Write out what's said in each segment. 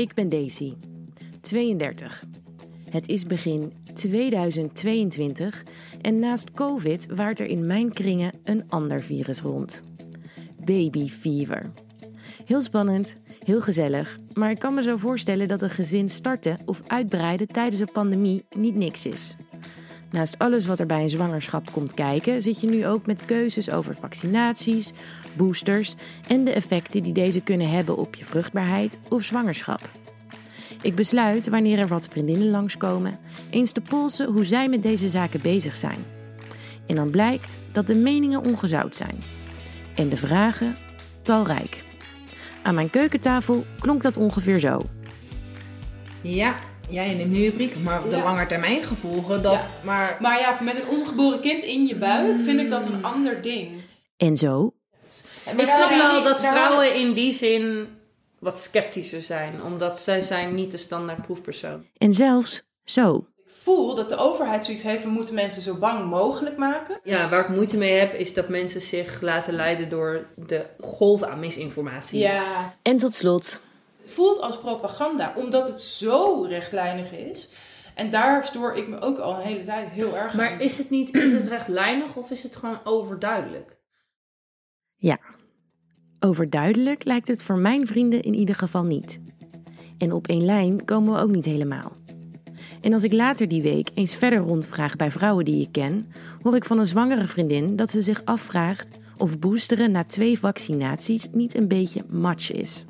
Ik ben Daisy, 32. Het is begin 2022 en naast COVID waart er in mijn kringen een ander virus rond. Baby fever. Heel spannend, heel gezellig, maar ik kan me zo voorstellen dat een gezin starten of uitbreiden tijdens een pandemie niet niks is. Naast alles wat er bij een zwangerschap komt kijken, zit je nu ook met keuzes over vaccinaties, boosters en de effecten die deze kunnen hebben op je vruchtbaarheid of zwangerschap. Ik besluit, wanneer er wat vriendinnen langskomen, eens te polsen hoe zij met deze zaken bezig zijn. En dan blijkt dat de meningen ongezout zijn. En de vragen talrijk. Aan mijn keukentafel klonk dat ongeveer zo. Ja, jij neemt nu je prik, maar op de Ja. langetermijn gevolgen, dat... Ja. Maar Maar ja, met een ongeboren kind in je buik vind ik dat een ander ding. En zo Ik snap wel dat vrouwen in die zin wat sceptischer zijn. Omdat zij zijn niet de standaard proefpersoon. en zelfs zo. Ik voel dat de overheid zoiets heeft, we moeten mensen zo bang mogelijk maken. Ja, waar ik moeite mee heb, is dat mensen zich laten leiden door de golf aan misinformatie. Ja, En tot slot, voelt als propaganda, omdat het zo rechtlijnig is. En daar stoor ik me ook al een hele tijd heel erg aan. Maar is het niet is het rechtlijnig of is het gewoon overduidelijk? ja. Overduidelijk lijkt het voor mijn vrienden in ieder geval niet. En op één lijn komen we ook niet helemaal. En als ik later die week eens verder rondvraag bij vrouwen die ik ken, hoor ik van een zwangere vriendin dat ze zich afvraagt of boosteren na twee vaccinaties niet een beetje match is.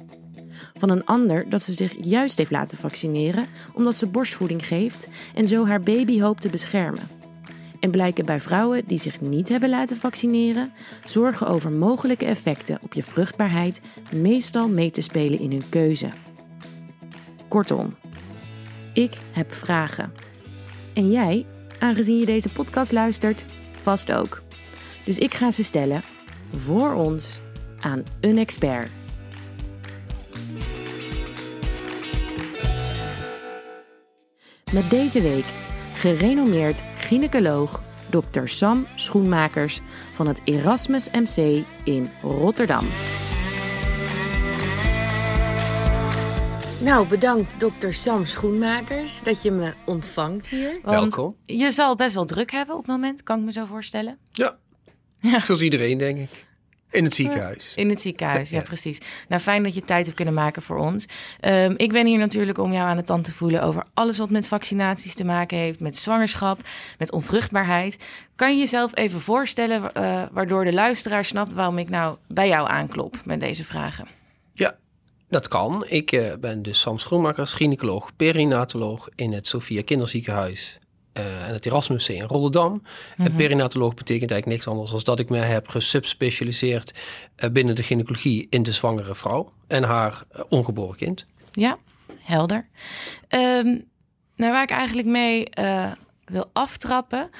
Van een ander dat ze zich juist heeft laten vaccineren omdat ze borstvoeding geeft en zo haar baby hoopt te beschermen. En blijken bij vrouwen die zich niet hebben laten vaccineren, zorgen over mogelijke effecten op je vruchtbaarheid meestal mee te spelen in hun keuze. Kortom, ik heb vragen. En jij, aangezien je deze podcast luistert, vast ook. Dus ik ga ze stellen voor ons aan een expert. Met deze week gerenommeerd gynaecoloog Dr. Sam Schoenmakers van het Erasmus MC in Rotterdam. Nou, bedankt Dr. Sam Schoenmakers dat je me ontvangt hier. Want Welkom. je zal het best wel druk hebben op het moment, kan ik me zo voorstellen. Ja. Ja. Zoals iedereen, denk ik. In het ziekenhuis. In het ziekenhuis, ja, Ja. precies. Nou, fijn dat je tijd hebt kunnen maken voor ons. Ehm, ik ben hier natuurlijk om jou aan de tand te voelen over alles wat met vaccinaties te maken heeft, met zwangerschap, met onvruchtbaarheid. Kan je jezelf even voorstellen, eh, waardoor de luisteraar snapt waarom ik nou bij jou aanklop met deze vragen? Ja, dat kan. Ik eh, ben dus Sam Schoenmakers, gynaecoloog, perinatoloog in het Sophia Kinderziekenhuis eh, en het Erasmus in Rotterdam. En perinatoloog betekent eigenlijk niks anders dan dat ik me heb gesubspecialiseerd eh, binnen de gynaecologie in de zwangere vrouw en haar eh, ongeboren kind. Ja, helder. Ehm, nou, waar ik eigenlijk mee eh, wil aftrappen,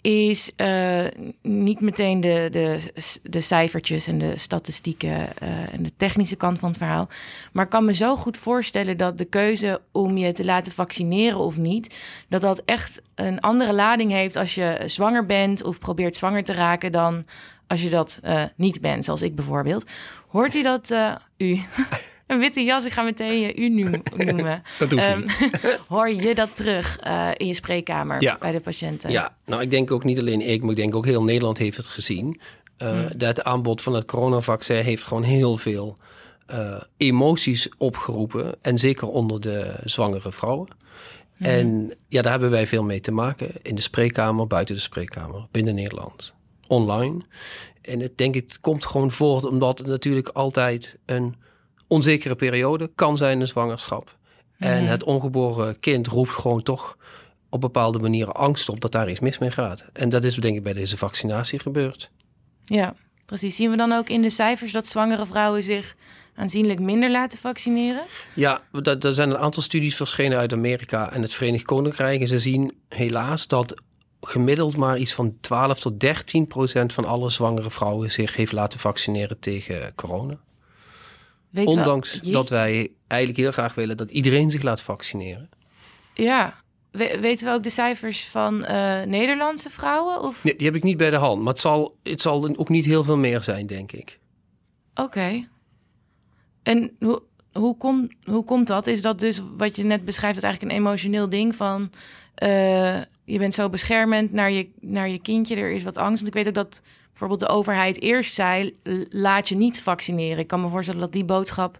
is eh, niet meteen de, de, de cijfertjes en de statistieken eh, en de technische kant van het verhaal. Maar ik kan me zo goed voorstellen dat de keuze om je te laten vaccineren of niet, dat dat echt een andere lading heeft als je zwanger bent of probeert zwanger te raken dan als je dat eh, niet bent, zoals ik bijvoorbeeld. Hoort u dat, u? Een witte jas, ik ga meteen je u nu noemen. Dat hoeft Ehm, niet. hoor je dat terug eh, in je spreekkamer Ja. bij de patiënten? Ja, nou ik denk ook niet alleen ik, maar ik denk ook heel Nederland heeft het gezien. Uh, Dat aanbod van het coronavaccin heeft gewoon heel veel uh, emoties opgeroepen. En zeker onder de zwangere vrouwen. Mm. En ja, daar hebben wij veel mee te maken. In de spreekkamer, buiten de spreekkamer, binnen Nederland. Online. En ik denk het komt gewoon voort omdat het natuurlijk altijd een onzekere periode kan zijn, een zwangerschap. Mm. En het ongeboren kind roept gewoon toch op bepaalde manieren angst op dat daar iets mis mee gaat. En dat is denk ik bij deze vaccinatie gebeurd. Ja, precies. Zien we dan ook in de cijfers dat zwangere vrouwen zich aanzienlijk minder laten vaccineren? Ja, er zijn een aantal studies verschenen uit Amerika en het Verenigd Koninkrijk. En ze zien helaas dat gemiddeld maar iets van 12 tot 13 procent van alle zwangere vrouwen zich heeft laten vaccineren tegen corona. Weet Ondanks wel, dat wij eigenlijk heel graag willen dat iedereen zich laat vaccineren. Ja, We, weten we ook de cijfers van uh, Nederlandse vrouwen? Of? Nee, die heb ik niet bij de hand, maar het zal, het zal ook niet heel veel meer zijn, denk ik. Oké. Okay. En hoe, hoe, kom, hoe komt dat? Is dat dus wat je net beschrijft, dat eigenlijk een emotioneel ding van... eh, je bent zo beschermend naar je, naar je kindje, er is wat angst. Want ik weet ook dat bijvoorbeeld de overheid eerst zei... laat je niet vaccineren. Ik kan me voorstellen dat die boodschap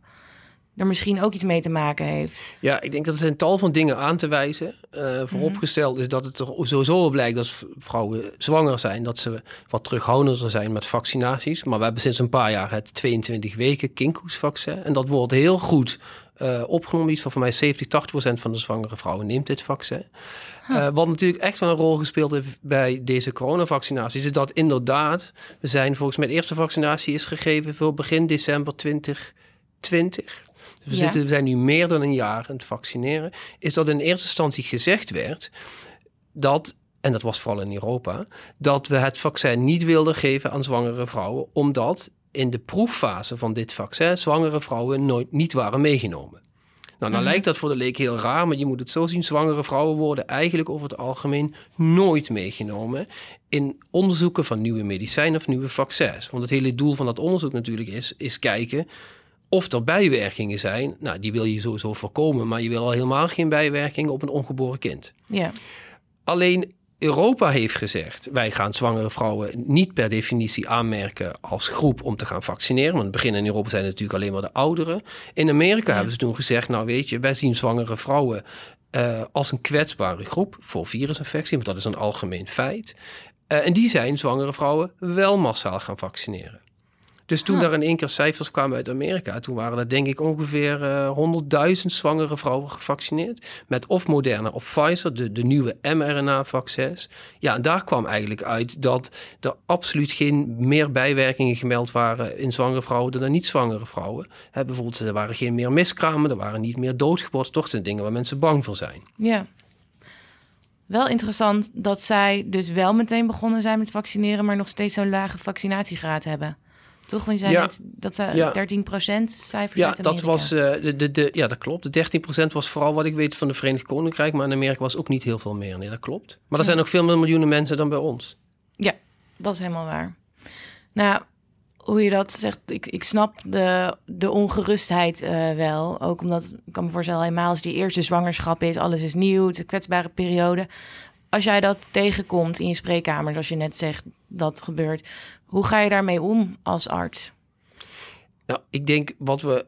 er misschien ook iets mee te maken heeft. Ja, ik denk dat er zijn tal van dingen aan te wijzen. Eh vooropgesteld is dat het er sowieso blijkt dat vrouwen zwanger zijn, dat ze wat terughoudender zijn met vaccinaties. Maar we hebben sinds een paar jaar het 22 weken kinkhoestvaccin. En dat wordt heel goed eh, opgenomen. Iets van voor mij 70, 80 procent van de zwangere vrouwen neemt dit vaccin. Eh, wat natuurlijk echt wel een rol gespeeld heeft bij deze coronavaccinaties, is dat inderdaad, we zijn volgens mij de eerste vaccinatie is gegeven voor begin december 2020. Dus we, Ja. zitten, we zijn nu meer dan een jaar aan het vaccineren. Is dat in eerste instantie gezegd werd dat, en dat was vooral in Europa, dat we het vaccin niet wilden geven aan zwangere vrouwen, omdat in de proeffase van dit vaccin zwangere vrouwen nooit niet waren meegenomen. Nou, dan lijkt dat voor de leek heel raar, maar je moet het zo zien. Zwangere vrouwen worden eigenlijk over het algemeen nooit meegenomen in onderzoeken van nieuwe medicijnen of nieuwe vaccins. Want het hele doel van dat onderzoek natuurlijk is, is kijken of er bijwerkingen zijn. Nou, die wil je sowieso voorkomen, maar je wil al helemaal geen bijwerkingen op een ongeboren kind. Ja, Alleen Europa heeft gezegd: wij gaan zwangere vrouwen niet per definitie aanmerken als groep om te gaan vaccineren. Want in het begin in Europa zijn het natuurlijk alleen maar de ouderen. In Amerika hebben ze toen gezegd: nou weet je, wij zien zwangere vrouwen eh, als een kwetsbare groep voor virusinfectie, want dat is een algemeen feit. Eh, en die zijn zwangere vrouwen wel massaal gaan vaccineren. Dus toen Ah. er in één keer cijfers kwamen uit Amerika, toen waren er denk ik ongeveer eh 100.000 zwangere vrouwen gevaccineerd. Met of Moderna of Pfizer, de, de nieuwe mRNA-vaccins. Ja, en daar kwam eigenlijk uit dat er absoluut geen meer bijwerkingen gemeld waren in zwangere vrouwen dan in niet-zwangere vrouwen. Hè, bijvoorbeeld, er waren geen meer miskramen, er waren niet meer doodgeboorten. Toch zijn dingen waar mensen bang voor zijn. ja. Wel interessant dat zij dus wel meteen begonnen zijn met vaccineren, maar nog steeds zo'n lage vaccinatiegraad hebben. Toch? Want je zei Ja. net dat ze Ja. 13% cijfers Ja, dat was, eh, de, de, de, ja, dat klopt. De 13% was vooral wat ik weet van de Verenigd Koninkrijk. Maar in Amerika was ook niet heel veel meer. Nee, dat klopt. Maar er zijn nog veel meer miljoenen mensen dan bij ons. Ja, dat is helemaal waar. Nou, hoe je dat zegt, ik, ik snap de, de ongerustheid eh, wel. Ook omdat, ik kan me voorstellen, helemaal als die eerste zwangerschap is, alles is nieuw, het is een kwetsbare periode. Als jij dat tegenkomt in je spreekkamer, zoals je net zegt, dat gebeurt. Hoe ga je daarmee om als arts? Nou, ik denk wat we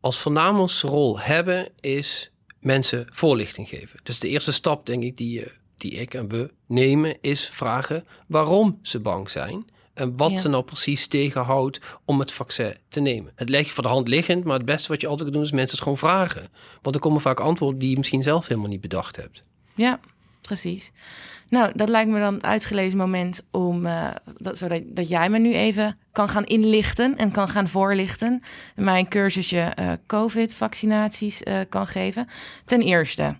als voornaamste rol hebben, is mensen voorlichting geven. Dus de eerste stap, denk ik, die, je- die ik en we nemen, is vragen waarom ze bang zijn. En wat Ja. ze nou precies tegenhoudt om het vaccin te nemen. Het leg je voor de hand liggend, maar het beste wat je altijd kan doen is mensen het gewoon vragen. Want er komen vaak antwoorden die je misschien zelf helemaal niet bedacht hebt. Ja, precies. Nou, dat lijkt me dan het uitgelezen moment om, eh, dat, zodat dat jij me nu even kan gaan inlichten en kan gaan voorlichten. En mij cursusje eh, COVID-vaccinaties eh, kan geven. Ten eerste,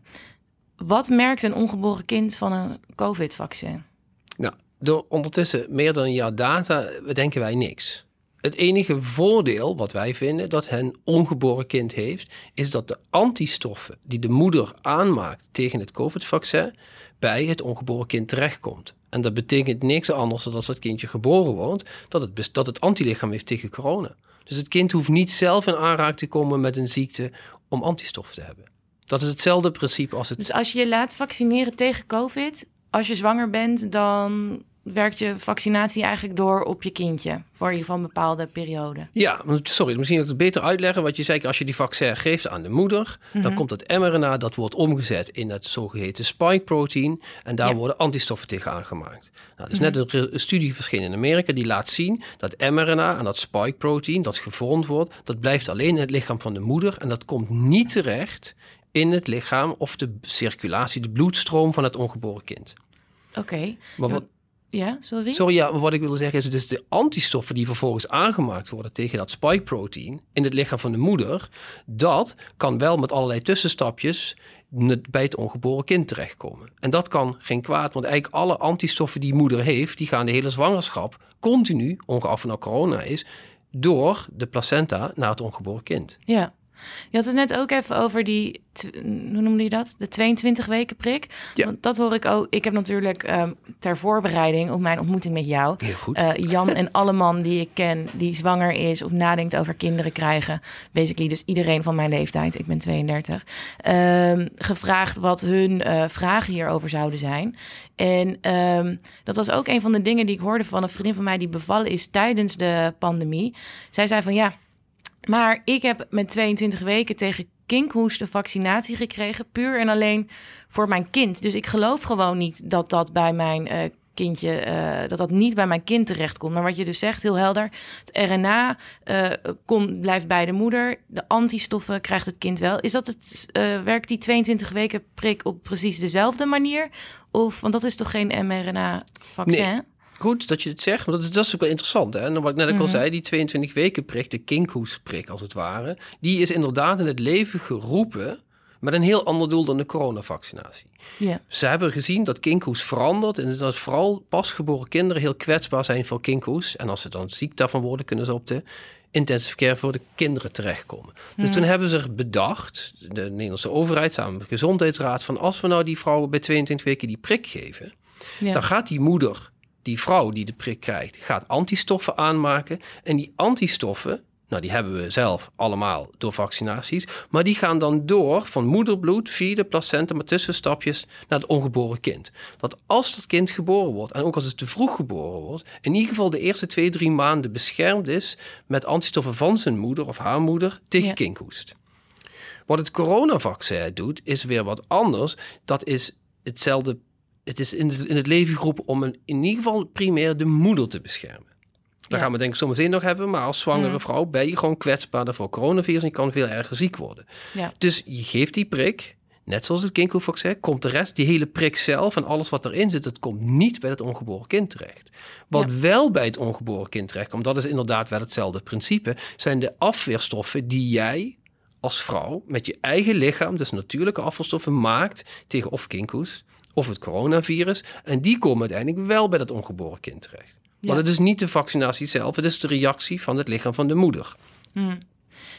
wat merkt een ongeboren kind van een COVID-vaccin? Nou, door ondertussen meer dan een jaar data denken wij niks. Het enige voordeel wat wij vinden dat een ongeboren kind heeft, is dat de antistoffen die de moeder aanmaakt tegen het COVID-vaccin bij het ongeboren kind terechtkomt. En dat betekent niks anders dan als dat kindje geboren wordt, dat het, dat het antilichaam heeft tegen corona. Dus het kind hoeft niet zelf in aanraking te komen met een ziekte om antistoffen te hebben. Dat is hetzelfde principe als het Dus als je je laat vaccineren tegen COVID, als je zwanger bent, dan werkt je vaccinatie eigenlijk door op je kindje voor je van een bepaalde periode. Ja, sorry, misschien ook het beter uitleggen. Wat je zei, als je die vaccin geeft aan de moeder, dan komt het mRNA, dat wordt omgezet in het zogeheten spike-protein. En daar Ja. worden antistoffen tegen aangemaakt. Nou, er is net een, studie verschenen in Amerika die laat zien dat mRNA en dat spike-protein, dat gevormd wordt, dat blijft alleen in het lichaam van de moeder. En dat komt niet terecht in het lichaam of de circulatie, de bloedstroom van het ongeboren kind. Oké. Maar wat, Ja, sorry? Sorry, ja, maar wat ik wilde zeggen is, dus de antistoffen die vervolgens aangemaakt worden tegen dat spike-protein in het lichaam van de moeder, dat kan wel met allerlei tussenstapjes bij het ongeboren kind terechtkomen. En dat kan geen kwaad, want eigenlijk alle antistoffen die moeder heeft, die gaan de hele zwangerschap continu, ongeacht of het nou corona is, door de placenta naar het ongeboren kind. Ja. Je had het net ook even over die, hoe noemde je dat? De 22 weken prik. Ja. Want dat hoor ik ook. Ik heb natuurlijk ehm, ter voorbereiding op mijn ontmoeting met jou... Heel goed. eh, Jan en alle man die ik ken die zwanger is of nadenkt over kinderen krijgen. Basically dus iedereen van mijn leeftijd, ik ben 32. ehm, gevraagd wat hun eh, vragen hierover zouden zijn. En ehm, dat was ook een van de dingen die ik hoorde van een vriendin van mij die bevallen is tijdens de pandemie. Zij zei van ja, maar ik heb met 22 weken tegen kinkhoest de vaccinatie gekregen, puur en alleen voor mijn kind. Dus ik geloof gewoon niet dat dat bij mijn eh, kindje, eh, dat dat niet bij mijn kind terechtkomt. Maar wat je dus zegt, heel helder, het RNA eh, blijft bij de moeder, de antistoffen krijgt het kind wel. Is dat het, werkt die 22 weken prik op precies dezelfde manier? Of, want dat is toch geen mRNA-vaccin? Nee. Goed dat je het zegt, want dat is, dat is ook wel interessant. Hè? En wat ik net ook al Mhm. zei, die 22 weken prik, de kinkhoestprik als het ware, die is inderdaad in het leven geroepen met een heel ander doel dan de coronavaccinatie. Ja. Ze hebben gezien dat kinkhoest verandert en dat vooral pasgeboren kinderen heel kwetsbaar zijn voor kinkhoest. En als ze dan ziek daarvan worden, kunnen ze op de intensive care voor de kinderen terechtkomen. Dus toen hebben ze bedacht, de Nederlandse overheid samen met de gezondheidsraad, van als we nou die vrouwen bij 22 weken die prik geven, dan gaat die moeder, die vrouw die de prik krijgt, gaat antistoffen aanmaken. En die antistoffen, nou die hebben we zelf allemaal door vaccinaties. Maar die gaan dan door van moederbloed via de placenta met tussenstapjes naar het ongeboren kind. Dat als dat kind geboren wordt, en ook als het te vroeg geboren wordt, in ieder geval de eerste twee, drie maanden beschermd is met antistoffen van zijn moeder of haar moeder tegen Ja. kinkhoest. Wat het coronavaccin doet, is weer wat anders. Dat is hetzelfde. Het is in het, in het leven geroepen om een, in ieder geval primair de moeder te beschermen. Daar Ja. gaan we denk ik zometeen nog hebben. Maar als zwangere Mhm. vrouw ben je gewoon kwetsbaarder voor coronavirus en je kan veel erger ziek worden. Ja. Dus je geeft die prik, net zoals het kinkhoestvaccin, komt de rest, die hele prik zelf en alles wat erin zit, het komt niet bij het ongeboren kind terecht. Wat wel bij het ongeboren kind terecht komt, dat is inderdaad wel hetzelfde principe, zijn de afweerstoffen die jij als vrouw met je eigen lichaam, dus natuurlijke afvalstoffen, maakt tegen of kinkhoest of het coronavirus. En die komen uiteindelijk wel bij dat ongeboren kind terecht. Ja. Maar het is niet de vaccinatie zelf, het is de reactie van het lichaam van de moeder.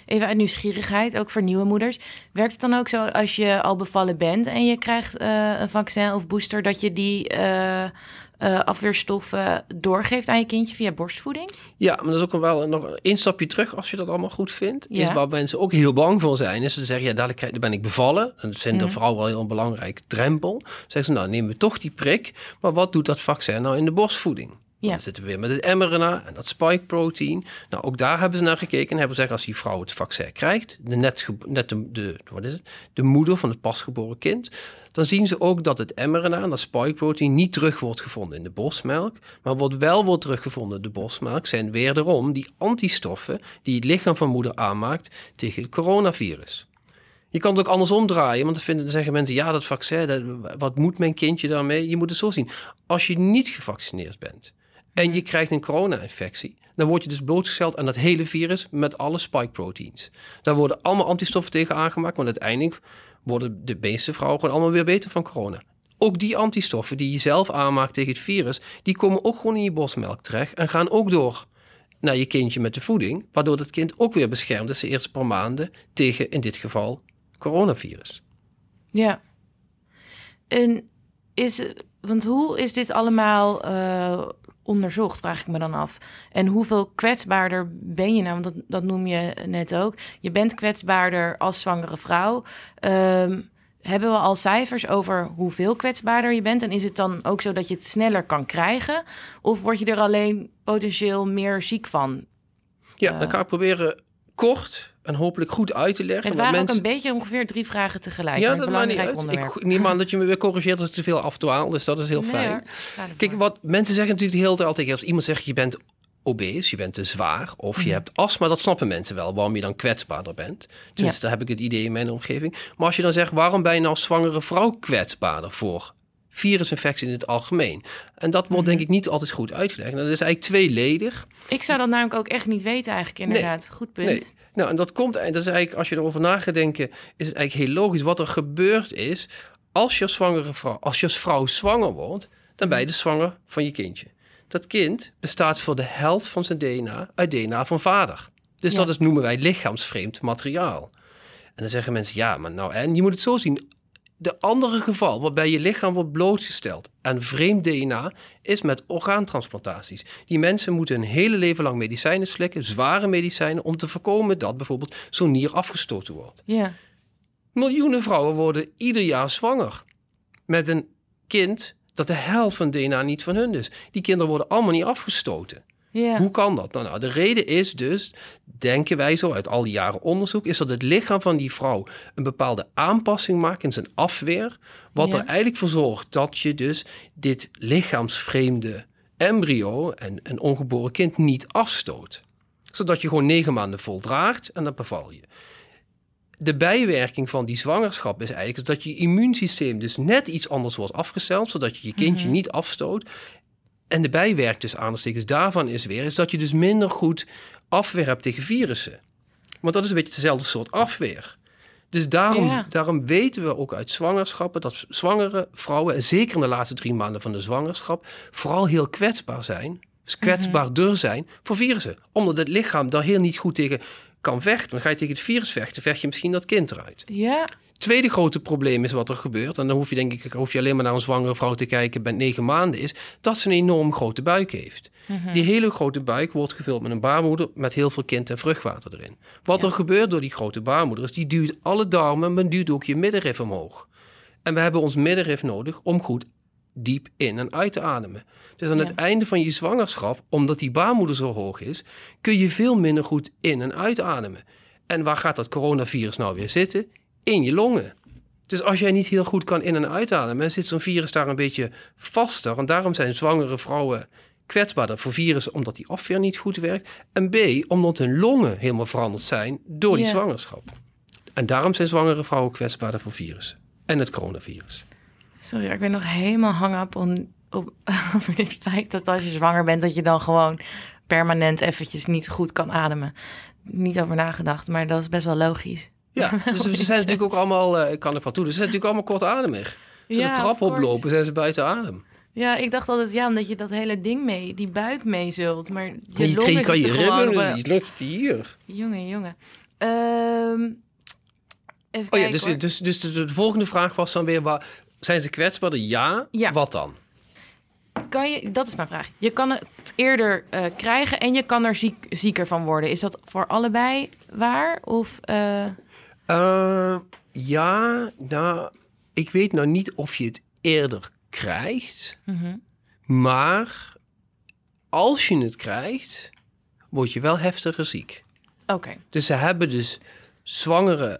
Even uit nieuwsgierigheid, ook voor nieuwe moeders. Werkt het dan ook zo als je al bevallen bent en je krijgt eh, een vaccin of booster, dat je die eh, eh, afweerstoffen doorgeeft aan je kindje via borstvoeding? Ja, maar dat is ook wel nog één stapje terug als je dat allemaal goed vindt. Ja. Is waar mensen ook heel bang voor zijn. Is ze zeggen, ja, dadelijk ben ik bevallen. En dat Mhm. de vrouwen wel heel een belangrijke drempel. Zeggen ze, nou nemen we toch die prik. Maar wat doet dat vaccin nou in de borstvoeding? Ja. Dan zitten we weer met het mRNA en dat spike protein. Nou, ook daar hebben ze naar gekeken en hebben gezegd als die vrouw het vaccin krijgt, de net, net de, de, wat is het? de moeder van het pasgeboren kind, dan zien ze ook dat het mRNA dat spike protein niet terug wordt gevonden in de borstmelk. Maar wat wel wordt teruggevonden in de borstmelk zijn wederom die antistoffen die het lichaam van moeder aanmaakt tegen het coronavirus. Je kan het ook andersom draaien, want dan, vinden, zeggen mensen: ja, dat vaccin, dat, wat moet mijn kindje daarmee? Je moet het zo zien. Als je niet gevaccineerd bent en je krijgt een corona-infectie, dan word je dus blootgesteld aan dat hele virus met alle spike-proteins. Daar worden allemaal antistoffen tegen aangemaakt, want uiteindelijk worden de meeste vrouwen gewoon allemaal weer beter van corona. Ook die antistoffen die je zelf aanmaakt tegen het virus, die komen ook gewoon in je borstmelk terecht en gaan ook door naar je kindje met de voeding, waardoor het kind ook weer beschermd is de eerste paar maanden tegen, in dit geval, coronavirus. Ja. En is, want hoe is dit allemaal eh, onderzocht, vraag ik me dan af. En hoeveel kwetsbaarder ben je nou? Want dat, dat noem je net ook. Je bent kwetsbaarder als zwangere vrouw. Ehm, hebben we al cijfers over hoeveel kwetsbaarder je bent? En is het dan ook zo dat je het sneller kan krijgen? Of word je er alleen potentieel meer ziek van? Ja, dan ga ik proberen kort en hopelijk goed uit te leggen. Het waren ook een beetje ongeveer drie vragen tegelijk. Ja, dat maakt niet uit. onderwerp. Ik neem aan dat je me weer corrigeert als ik te veel afdwaal, dus dat is heel Nee fijn. Kijk, wat mensen zeggen natuurlijk de hele tijd altijd, als iemand zegt je bent obese, je bent te zwaar of Mhm. je hebt astma, dat snappen mensen wel, waarom je dan kwetsbaarder bent. Tenminste, Ja. daar heb ik het idee in mijn omgeving. Maar als je dan zegt, waarom ben je nou als zwangere vrouw kwetsbaarder voor virusinfectie in het algemeen? En dat wordt Mhm. denk ik niet altijd goed uitgelegd. En dat is eigenlijk tweeledig. Ik zou dat namelijk ook echt niet weten eigenlijk, inderdaad. Goed punt. Nee. Nou, en dat komt, en dat is eigenlijk, als je erover na gaat denken, is het eigenlijk heel logisch. Wat er gebeurd is, als je zwangere vrouw, als je als vrouw zwanger wordt, dan ben je dus zwanger van je kindje. Dat kind bestaat voor de helft van zijn DNA uit DNA van vader. Dus Ja. dat is, noemen wij lichaamsvreemd materiaal. dan zeggen mensen, ja, maar nou, en je moet het zo zien. De andere geval waarbij je lichaam wordt blootgesteld aan vreemd DNA is met orgaantransplantaties. Die mensen moeten een hele leven lang medicijnen slikken, zware medicijnen, om te voorkomen dat bijvoorbeeld zo'n nier afgestoten wordt. Ja. Miljoenen vrouwen worden ieder jaar zwanger met een kind dat de helft van DNA niet van hun is. Die kinderen worden allemaal niet afgestoten. Ja. Hoe kan dat? Nou, nou, de reden is dus, denken wij zo uit al die jaren onderzoek, is dat het lichaam van die vrouw een bepaalde aanpassing maakt in zijn afweer, wat Ja. er eigenlijk voor zorgt dat je dus dit lichaamsvreemde embryo en een ongeboren kind niet afstoot. Zodat je gewoon negen maanden voldraagt en dan beval je. De bijwerking van die zwangerschap is eigenlijk dat je immuunsysteem dus net iets anders wordt afgesteld, zodat je je kindje niet afstoot. En de bijwerking dus aanstekens daarvan is weer, is dat je dus minder goed afweer hebt tegen virussen. Want dat is een beetje dezelfde soort afweer. Dus daarom, Ja. daarom weten we ook uit zwangerschappen dat zwangere vrouwen, en zeker in de laatste drie maanden van de zwangerschap, vooral heel kwetsbaar zijn, dus kwetsbaarder zijn voor virussen. Omdat het lichaam daar heel niet goed tegen kan vechten. Dan ga je tegen het virus vechten, vecht je misschien dat kind eruit. Ja. Tweede grote probleem is wat er gebeurt. En dan hoef je denk ik hoef je alleen maar naar een zwangere vrouw te kijken bij negen maanden. Is dat ze een enorm grote buik heeft. Die hele grote buik wordt gevuld met een baarmoeder met heel veel kind en vruchtwater erin. Wat er gebeurt door die grote baarmoeder is die duwt alle darmen, maar duwt ook je middenrif omhoog. En we hebben ons middenrif nodig om goed diep in en uit te ademen. Dus aan Ja. het einde van je zwangerschap, omdat die baarmoeder zo hoog is, kun je veel minder goed in en uitademen. En waar gaat dat coronavirus nou weer zitten? In je longen. Dus als jij niet heel goed kan in- en uitademen, zit zo'n virus daar een beetje vaster. En daarom zijn zwangere vrouwen kwetsbaarder voor virussen, omdat die afweer niet goed werkt. En B, omdat hun longen helemaal veranderd zijn door die zwangerschap. En daarom zijn zwangere vrouwen kwetsbaarder voor virussen. En het coronavirus. Sorry, ik ben nog helemaal hang on, op, over dit feit dat als je zwanger bent, dat je dan gewoon permanent eventjes niet goed kan ademen. Niet over nagedacht, maar dat is best wel logisch. Ja, dus ze zijn natuurlijk ook allemaal, eh, ik kan er van toe, dus ze zijn natuurlijk allemaal kortademig. Als ze Ja, de trap oplopen, zijn ze buiten adem. Ja, ik dacht altijd, ja, omdat je dat hele ding mee, die buik mee zult. Maar je, Je, je, longen kan je die lukt hier. Jongen, jongen. Ehm even Oh ja, dus, hoor. dus, dus de, de volgende vraag was dan weer, waar, zijn ze kwetsbaarder? Ja. Ja. Wat dan? Kan je, dat is mijn vraag. Je kan het eerder eh, krijgen en je kan er ziek, zieker van worden. Is dat voor allebei waar? Of, eh, Eh, ja, nou, ik weet nou niet of je het eerder krijgt, mhm. maar als je het krijgt, word je wel heftiger ziek. Oké. Dus ze hebben dus zwangere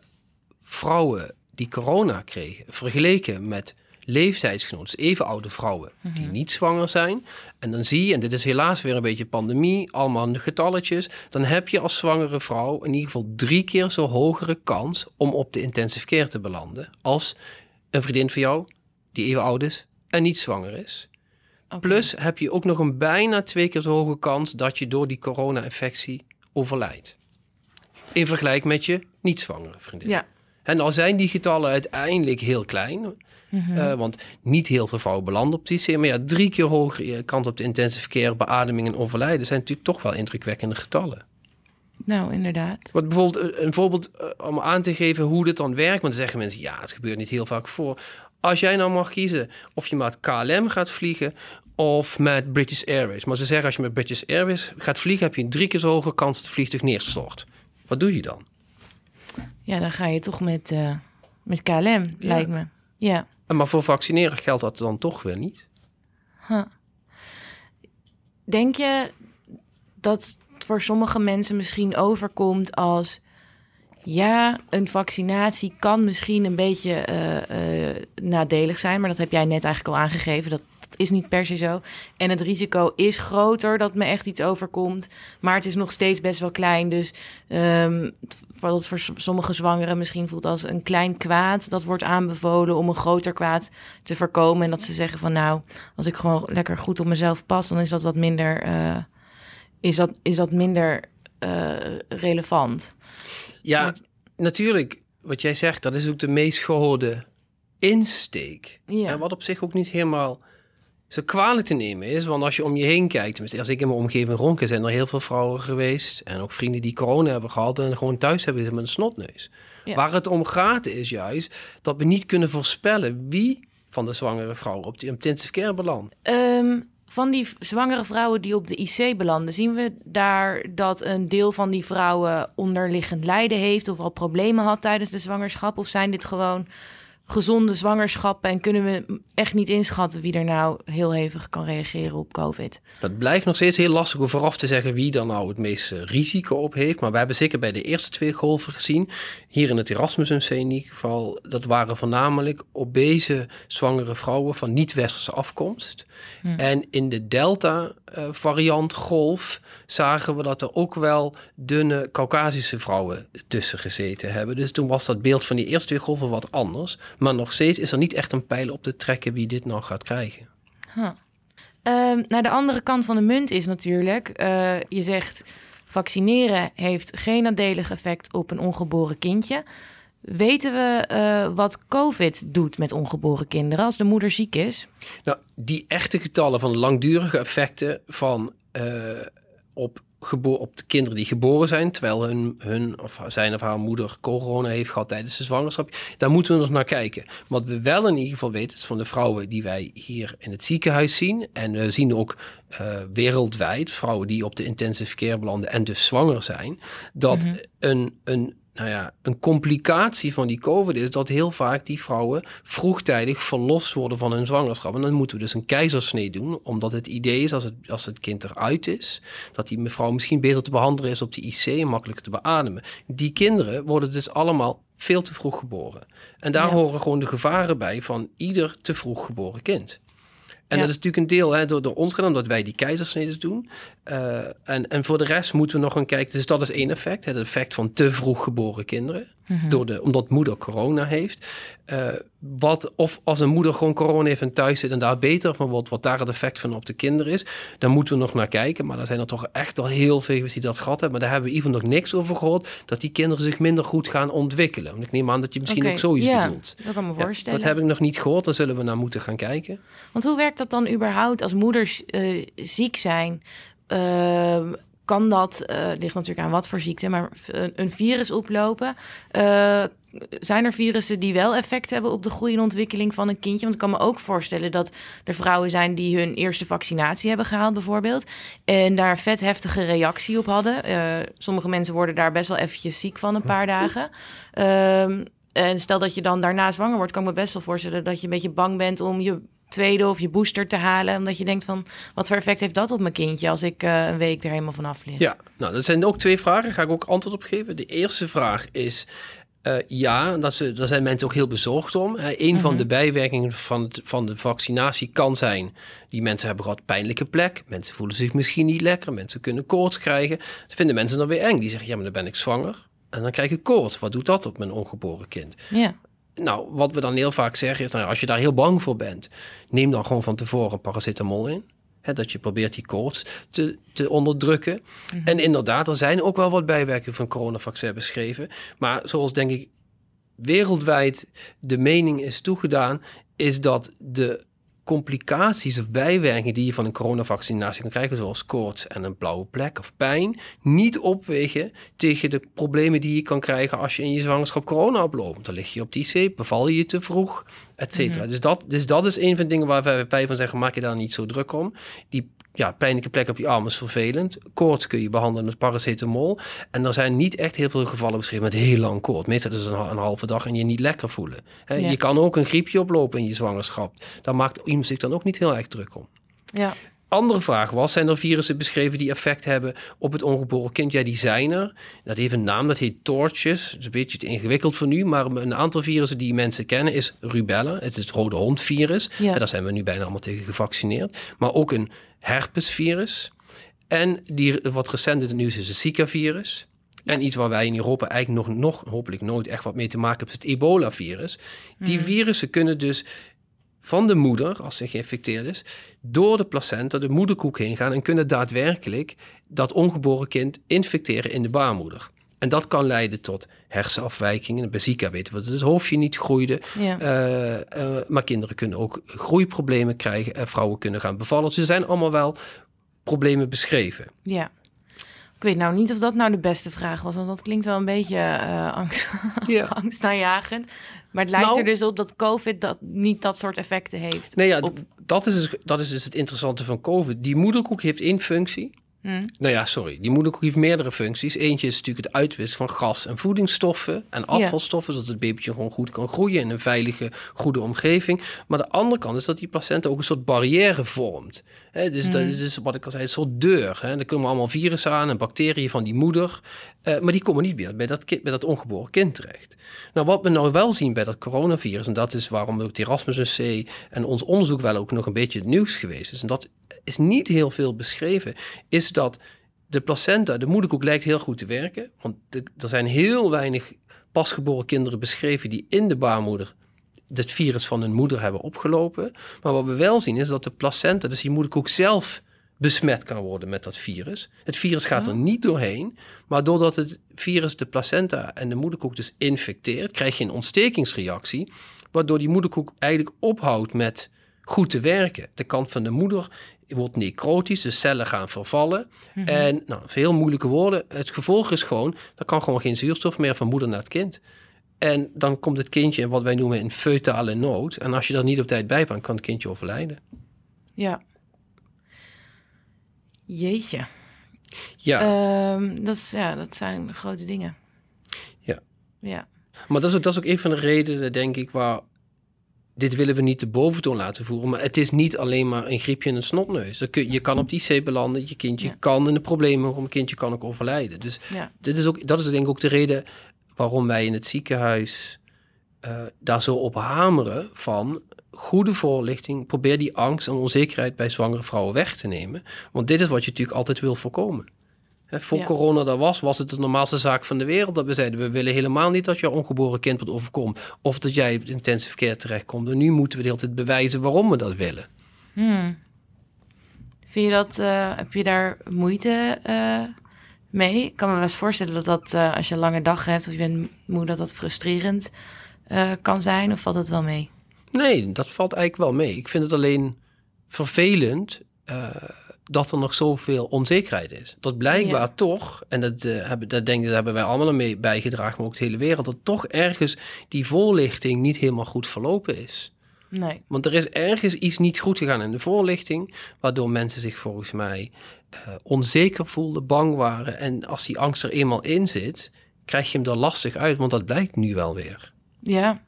vrouwen die corona kregen, vergeleken met leeftijdsgenoten, dus even oude vrouwen die niet zwanger zijn. En dan zie je, en dit is helaas weer een beetje pandemie, allemaal de getalletjes, dan heb je als zwangere vrouw in ieder geval drie keer zo hogere kans om op de intensive care te belanden als een vriendin van jou die even oud is en niet zwanger is. Plus heb je ook nog een bijna twee keer zo hoge kans dat je door die corona-infectie overlijdt. In vergelijking met je niet-zwangere vriendin. Ja. En nou zijn die getallen uiteindelijk heel klein. Mhm. eh, want niet heel veel vrouwen belanden op die. Maar ja, drie keer hoger eh, kans op de intensive care, beademing en overlijden... zijn natuurlijk toch wel indrukwekkende getallen. Nou, inderdaad. Wat bijvoorbeeld een, een voorbeeld eh, om aan te geven hoe dit dan werkt. Want dan zeggen mensen, ja, het gebeurt niet heel vaak voor. Als jij nou mag kiezen of je met KLM gaat vliegen of met British Airways. Maar ze zeggen als je met British Airways gaat vliegen... heb je een drie keer zo hoge kans dat het vliegtuig neerstort. Wat doe je dan? Ja, dan ga je toch met, eh, met KLM, lijkt me. Ja. Maar voor vaccineren geldt dat dan toch weer niet. Denk je dat het voor sommige mensen misschien overkomt als... Ja, een vaccinatie kan misschien een beetje eh, eh, nadelig zijn... maar dat heb jij net eigenlijk al aangegeven. Dat, dat is niet per se zo. En het risico is groter dat me echt iets overkomt. Maar het is nog steeds best wel klein. Dus ehm, wat het voor sommige zwangeren misschien voelt als een klein kwaad... dat wordt aanbevolen om een groter kwaad te voorkomen. En dat ze zeggen van nou, als ik gewoon lekker goed op mezelf pas... dan is dat wat minder, eh, is dat, is dat minder eh, relevant. Ja, Maar- natuurlijk, wat jij zegt, dat is ook de meest gehoorde insteek. Ja. En wat op zich ook niet helemaal zo kwalijk te nemen is. Want als je om je heen kijkt, tenminste als ik in mijn omgeving rondkijk, zijn er heel veel vrouwen geweest. En ook vrienden die corona hebben gehad en gewoon thuis hebben met een snotneus. Ja. Waar het om gaat is juist dat we niet kunnen voorspellen wie van de zwangere vrouwen op de intensive care belandt. Ehm, van die zwangere vrouwen die op de IC belanden, zien we daar dat een deel van die vrouwen onderliggend lijden heeft of al problemen had tijdens de zwangerschap? Of zijn dit gewoon gezonde zwangerschappen en kunnen we echt niet inschatten wie er nou heel hevig kan reageren op COVID? Het blijft nog steeds heel lastig om vooraf te zeggen wie er nou het meeste risico op heeft. Maar we hebben zeker bij de eerste twee golven gezien, hier in het Erasmus MC in ieder geval, dat waren voornamelijk obese zwangere vrouwen van niet-westerse afkomst. En in de Delta-variant golf zagen we dat er ook wel dunne Caucasische vrouwen tussen gezeten hebben. Dus toen was dat beeld van die eerste twee golven wat anders. Maar nog steeds is er niet echt een pijl op te trekken wie dit nou gaat krijgen. Ehm nou, de andere kant van de munt is natuurlijk, eh, je zegt vaccineren heeft geen nadelig effect op een ongeboren kindje. Weten we eh, wat COVID doet met ongeboren kinderen als de moeder ziek is? Nou, die echte getallen van langdurige effecten van eh, op, op de kinderen die geboren zijn, terwijl hun, hun of zijn of haar moeder corona heeft gehad tijdens de zwangerschap, daar moeten we nog naar kijken. Wat we wel in ieder geval weten, is van de vrouwen die wij hier in het ziekenhuis zien, en we zien ook eh, wereldwijd vrouwen die op de intensive care belanden en dus zwanger zijn, dat een, een nou ja, een complicatie van die COVID is dat heel vaak die vrouwen vroegtijdig verlost worden van hun zwangerschap. En dan moeten we dus een keizersnee doen, omdat het idee is als het, als het kind eruit is, dat die mevrouw misschien beter te behandelen is op de IC en makkelijker te beademen. Die kinderen worden dus allemaal veel te vroeg geboren. En daar Ja. horen gewoon de gevaren bij van ieder te vroeg geboren kind. En Ja. dat is natuurlijk een deel hè, door, door ons gedaan, omdat wij die keizersneden doen. Eh, en, en voor de rest moeten we nog gaan kijken. Dus dat is één effect. hè, Het effect van te vroeg geboren kinderen. Door de, omdat moeder corona heeft. Eh, wat, of als een moeder gewoon corona heeft en thuis zit en daar beter van wordt, wat daar het effect van op de kinderen is. Daar moeten we nog naar kijken. Maar er zijn er toch echt al heel veel die dat gehad hebben. Maar daar hebben we geval nog niks over gehoord. Dat die kinderen zich minder goed gaan ontwikkelen. Want ik neem aan dat je misschien Oké, ook zoiets ja, bedoelt. Dat kan me Ja, voorstellen. dat heb ik nog niet gehoord. Daar zullen we naar moeten gaan kijken. Want hoe werkt dat dan überhaupt als moeders eh, ziek zijn? Ehm, kan dat, eh ligt natuurlijk aan wat voor ziekte, maar een, een virus oplopen? Eh, zijn er virussen die wel effect hebben op de groei en ontwikkeling van een kindje? Want ik kan me ook voorstellen dat er vrouwen zijn die hun eerste vaccinatie hebben gehaald, bijvoorbeeld. En daar vet heftige reactie op hadden. Eh, sommige mensen worden daar best wel eventjes ziek van een paar dagen. Ehm, en stel dat je dan daarna zwanger wordt, kan ik me best wel voorstellen dat je een beetje bang bent om je tweede of je booster te halen. Omdat je denkt van, wat voor effect heeft dat op mijn kindje als ik eh, een week er helemaal vanaf lig? Ja, nou, dat zijn ook twee vragen. Daar ga ik ook antwoord op geven. De eerste vraag is. eh, ja, dat ze, daar zijn mensen ook heel bezorgd om. Hè. een van de bijwerkingen van, het- van de vaccinatie kan zijn... die mensen hebben gehad pijnlijke plek. Mensen voelen zich misschien niet lekker. Mensen kunnen koorts krijgen. Dat vinden mensen dan weer eng. Die zeggen, ja, maar dan ben ik zwanger. En dan krijg ik koorts. Wat doet dat op mijn ongeboren kind? Ja. Nou, wat we dan heel vaak zeggen is, nou, als je daar heel bang voor bent, neem dan gewoon van tevoren paracetamol in. Dat je probeert die koorts te, te onderdrukken. En inderdaad, er zijn ook wel wat bijwerkingen van coronavaccin beschreven. Maar zoals denk ik wereldwijd de mening is toegedaan, is dat de complicaties of bijwerkingen die je van een coronavaccinatie kan krijgen, zoals koorts en een blauwe plek of pijn, niet opwegen tegen de problemen die je kan krijgen als je in je zwangerschap corona oploopt. Dan lig je op de IC, beval je te vroeg, et cetera. dus, dat, dus dat is een van de dingen waar wij wij van zeggen, maak je daar niet zo druk om. Die ja, pijnlijke plek op je arm is vervelend. Koorts kun je behandelen met paracetamol. En er zijn niet echt heel veel gevallen beschreven met heel lang koorts. Meestal is het een, een halve dag en je niet lekker voelen. Ja. Je kan ook een griepje oplopen in je zwangerschap. Daar maakt iemand zich dan ook niet heel erg druk om. Ja. Andere vraag was, zijn er virussen beschreven die effect hebben op het ongeboren kind? Ja, die zijn er. Dat heeft een naam, dat heet torches. Dat is een beetje te ingewikkeld voor nu, maar een aantal virussen die mensen kennen is rubella. Het is het rode hondvirus. Ja. En daar zijn we nu bijna allemaal tegen gevaccineerd. Maar ook een herpesvirus. En die wat recent in het nieuws is het Zika-virus. En iets waar wij in Europa eigenlijk nog, nog hopelijk nooit echt wat mee te maken hebben, is het ebola-virus. Die virussen kunnen dus van de moeder, als ze geïnfecteerd is, door de placenta, de moederkoek heen gaan en kunnen daadwerkelijk dat ongeboren kind infecteren in de baarmoeder. En dat kan leiden tot hersenafwijkingen. Bij Zika weten we dat het hoofdje niet groeide. Ja. Eh, eh, maar kinderen kunnen ook groeiproblemen krijgen. En vrouwen kunnen gaan bevallen. Dus er zijn allemaal wel problemen beschreven. Ja. Ik weet nou niet of dat nou de beste vraag was, want dat klinkt wel een beetje angst, Ja. angstaanjagend. Maar het lijkt Nou- er dus op dat COVID dat niet dat soort effecten heeft. Nee, ja, Op- dat, is dus, dat is dus het interessante van COVID. Die moederkoek heeft één functie. Hm. Nou ja, sorry. Die moederkoek heeft meerdere functies. Eentje is natuurlijk het uitwisselen van gas en voedingsstoffen en afvalstoffen, zodat het babytje gewoon goed kan groeien in een veilige, goede omgeving. Maar de andere kant is dat die placenta ook een soort barrière vormt. Dus dat is dus wat ik al zei, een soort deur. Hè. Er komen allemaal virussen aan en bacteriën van die moeder. Eh, maar die komen niet meer bij dat, kind, bij dat ongeboren kind terecht. Nou, wat we nou wel zien bij dat coronavirus, en dat is waarom ook het Erasmus MC en ons onderzoek wel ook nog een beetje het nieuws geweest is, en dat is niet heel veel beschreven, is dat de placenta, de moederkoek, lijkt heel goed te werken. Want de- er zijn heel weinig pasgeboren kinderen beschreven die in de baarmoeder het virus van hun moeder hebben opgelopen. Maar wat we wel zien is dat de placenta, dus die moederkoek zelf, besmet kan worden met dat virus. Het virus gaat er niet doorheen, maar doordat het virus de placenta en de moederkoek dus infecteert, krijg je een ontstekingsreactie, waardoor die moederkoek eigenlijk ophoudt met goed te werken. De kant van de moeder wordt necrotisch, de cellen gaan vervallen. En nou, veel moeilijke woorden. Het gevolg is gewoon, er kan gewoon geen zuurstof meer van moeder naar het kind. En dan komt het kindje in wat wij noemen een feutale nood. En als je daar niet op tijd bij bent, kan het kindje overlijden. Ja. Jeetje. Ja, Ehm, dat, is, ja, dat zijn grote dingen. Ja. Ja. maar dat is, ook, dat is ook een van de redenen, denk ik, waar... Dit willen we niet de boventoon laten voeren. Maar het is niet alleen maar een griepje en een snotneus. Kun- Je kan op die IC belanden. Je kindje Ja. kan in de problemen. Een kindje kan ook overlijden. Dus ja. dit is ook, dat is denk ik ook de reden waarom wij in het ziekenhuis eh, daar zo op hameren van goede voorlichting. Probeer die angst en onzekerheid bij zwangere vrouwen weg te nemen. Want dit is wat je natuurlijk altijd wil voorkomen. Hè, voor Ja. corona daar was, was het de normaalste zaak van de wereld. Dat we zeiden, we willen helemaal niet dat jouw ongeboren kind wat overkomt. Of dat jij op intensive care terechtkomt. En nu moeten we de hele tijd bewijzen waarom we dat willen. Hmm. Vind je dat, eh, heb je daar moeite eh, mee? Ik kan me eens voorstellen dat dat, eh, als je een lange dag hebt of je bent moe, dat dat frustrerend kan zijn. Of valt het wel mee? Nee, dat valt eigenlijk wel mee. Ik vind het alleen vervelend dat er nog zoveel onzekerheid is. Dat blijkbaar Ja. toch, en dat, eh, hebben, dat denk daar hebben wij allemaal mee bijgedragen, maar ook de hele wereld, dat toch ergens die voorlichting niet helemaal goed verlopen is. Nee. Want er is ergens iets niet goed gegaan in de voorlichting, waardoor mensen zich volgens mij eh, onzeker voelden, bang waren. En als die angst er eenmaal in zit, krijg je hem er lastig uit, want dat blijkt nu wel weer. Ja, dat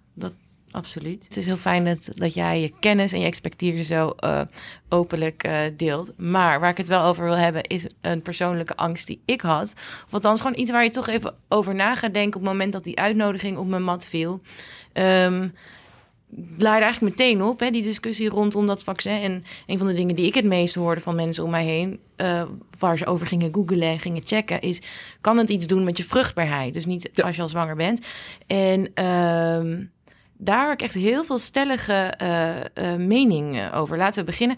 absoluut. Het is heel fijn dat, dat jij je kennis en je expertise zo eh, openlijk eh, deelt. Maar waar ik het wel over wil hebben, is een persoonlijke angst die ik had. Of althans, gewoon iets waar je toch even over na gaat denken op het moment dat die uitnodiging op mijn mat viel. Ehm leidde eigenlijk meteen op, hè, die discussie rondom dat vaccin. En een van de dingen die ik het meest hoorde van mensen om mij heen, eh, waar ze over gingen googlen en gingen checken, is: kan het iets doen met je vruchtbaarheid? Dus niet Ja. als je al zwanger bent. En ehm, daar heb ik echt heel veel stellige eh, eh, mening over. Laten we beginnen.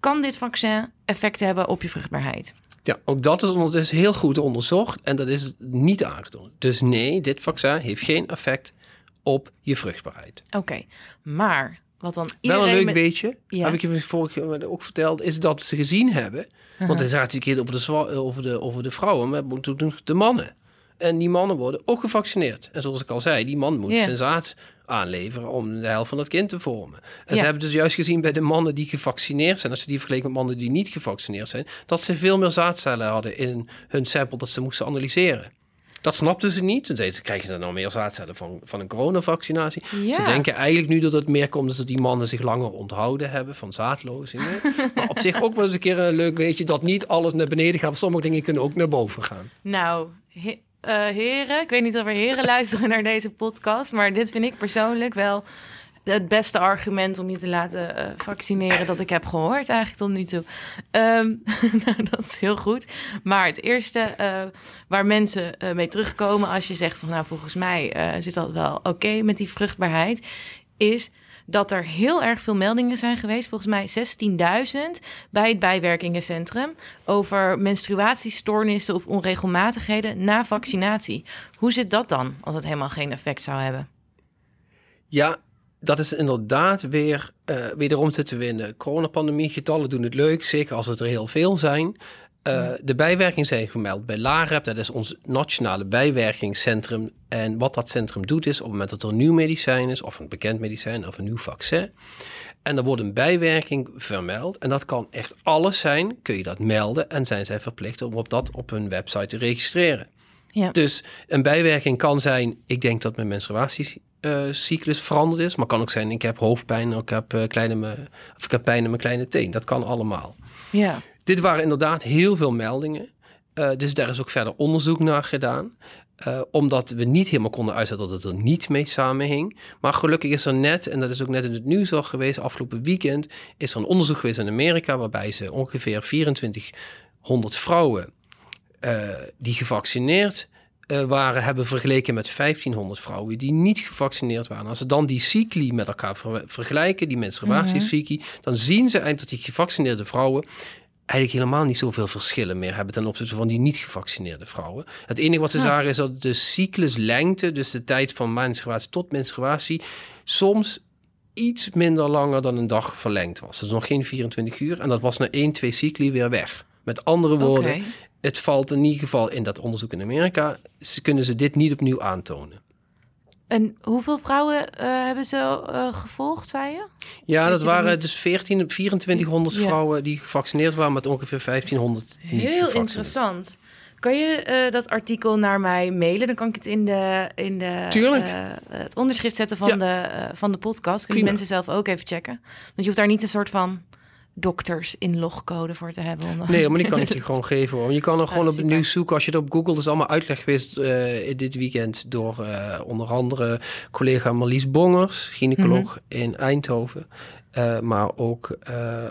Kan dit vaccin effecten hebben op je vruchtbaarheid? Ja, ook dat is ondertussen heel goed onderzocht en dat is niet aangetoond. Dus nee, dit vaccin heeft geen effect op je vruchtbaarheid. Oké, maar wat dan iedereen... Wel een leuk met- weetje, Ja. heb ik je vorige keer ook verteld, is dat ze gezien hebben. Want dan zaten ze een keer over de, zwa- over, de, over de vrouwen, maar toen de mannen. En die mannen worden ook gevaccineerd. En zoals ik al zei, die man moet Ja. zijn zaad aanleveren om de helft van het kind te vormen. En Ja. ze hebben dus juist gezien bij de mannen die gevaccineerd zijn, als ze die vergeleken met mannen die niet gevaccineerd zijn, dat ze veel meer zaadcellen hadden in hun sample dat ze moesten analyseren. Dat snapten ze niet. Toen zeiden ze, krijg je dan nou meer zaadcellen van, van een coronavaccinatie? Ja. Ze denken eigenlijk nu dat het meer komt dat die mannen zich langer onthouden hebben van zaadlozingen. maar op zich ook wel eens een keer een leuk weetje dat niet alles naar beneden gaat. Sommige dingen kunnen ook naar boven gaan. Nou, he- eh, heren, ik weet niet of er heren luisteren naar deze podcast, maar dit vind ik persoonlijk wel het beste argument om je te laten eh, vaccineren dat ik heb gehoord eigenlijk tot nu toe. Ehm, nou, dat is heel goed. Maar het eerste eh, waar mensen mee terugkomen als je zegt van nou volgens mij zit dat wel oké met die vruchtbaarheid, is dat er heel erg veel meldingen zijn geweest, volgens mij 16.000 bij het bijwerkingencentrum over menstruatiestoornissen of onregelmatigheden na vaccinatie. Hoe zit dat dan als het helemaal geen effect zou hebben? Ja, dat is inderdaad weer, eh wederom in de coronapandemie. Getallen doen het leuk, zeker als het er heel veel zijn. Uh, de bijwerkingen zijn gemeld bij LAREP, dat is ons nationale bijwerkingscentrum. En wat dat centrum doet is, op het moment dat er een nieuw medicijn is, of een bekend medicijn, of een nieuw vaccin, en er wordt een bijwerking vermeld, en dat kan echt alles zijn, kun je dat melden en zijn zij verplicht om op dat op hun website te registreren. Ja. Dus een bijwerking kan zijn, ik denk dat mijn menstruatiecyclus veranderd is, maar kan ook zijn, ik heb hoofdpijn, ik heb, uh, kleine, of ik heb pijn in mijn kleine teen. Dat kan allemaal. Ja. Dit waren inderdaad heel veel meldingen. Uh, dus daar is ook verder onderzoek naar gedaan. Uh, omdat we niet helemaal konden uitzetten dat het er niet mee samenhing. Maar gelukkig is er net, en dat is ook net in het nieuws al geweest, afgelopen weekend, is er een onderzoek geweest in Amerika waarbij ze ongeveer 2400 vrouwen uh, die gevaccineerd waren, hebben vergeleken met 1500 vrouwen die niet gevaccineerd waren. Als ze dan die cycli met elkaar ver vergelijken, die menstruatiecycli, mm -hmm. dan zien ze eigenlijk dat die gevaccineerde vrouwen eigenlijk helemaal niet zoveel verschillen meer hebben ten opzichte van die niet gevaccineerde vrouwen. Het enige wat ze ja. zagen is dat de cycluslengte, dus de tijd van menstruatie tot menstruatie, soms iets minder langer dan een dag verlengd was. Dus nog geen 24 uur en dat was na 1, 2 cycli weer weg. Met andere woorden, okay. het valt in ieder geval in dat onderzoek in Amerika, ze kunnen ze dit niet opnieuw aantonen. En hoeveel vrouwen uh, hebben ze uh, gevolgd, zei je? Ja, dat waren dus 14, 2400 ja. vrouwen die gevaccineerd waren, met ongeveer 1500 niet Heel interessant. Kan je uh, dat artikel naar mij mailen? Dan kan ik het in, de, in de, Tuurlijk. het onderschrift zetten van, ja. de, van de podcast. Kunnen mensen zelf ook even checken. Want je hoeft daar niet een soort van dokters in logcode voor te hebben. Nee, maar die kan ik je gewoon geven. Hoor. Je kan er gewoon op het nieuws zoeken. Als je het op Google, dat is allemaal uitleg geweest uh, dit weekend door uh, onder andere collega Marlies Bongers, gynaecoloog mm -hmm. in Eindhoven. Uh, maar ook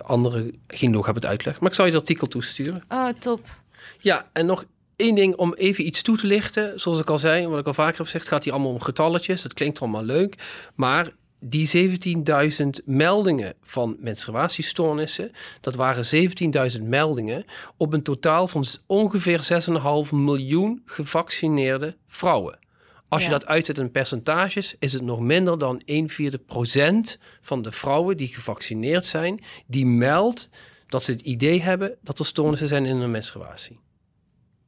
andere gynaecologen hebben het uitleg. Maar ik zal je het artikel toesturen. Oh, top. Ja, en nog één ding om even iets toe te lichten. Zoals ik al zei, wat ik al vaker heb gezegd, gaat hier allemaal om getalletjes. Dat klinkt allemaal leuk. Maar die 17.000 meldingen van menstruatiestoornissen, dat waren 17.000 meldingen op een totaal van ongeveer 6,5 miljoen gevaccineerde vrouwen. Als ja. je dat uitzet in percentages, is het nog minder dan 1 vierde procent van de vrouwen die gevaccineerd zijn, die meldt dat ze het idee hebben dat er stoornissen zijn in hun menstruatie.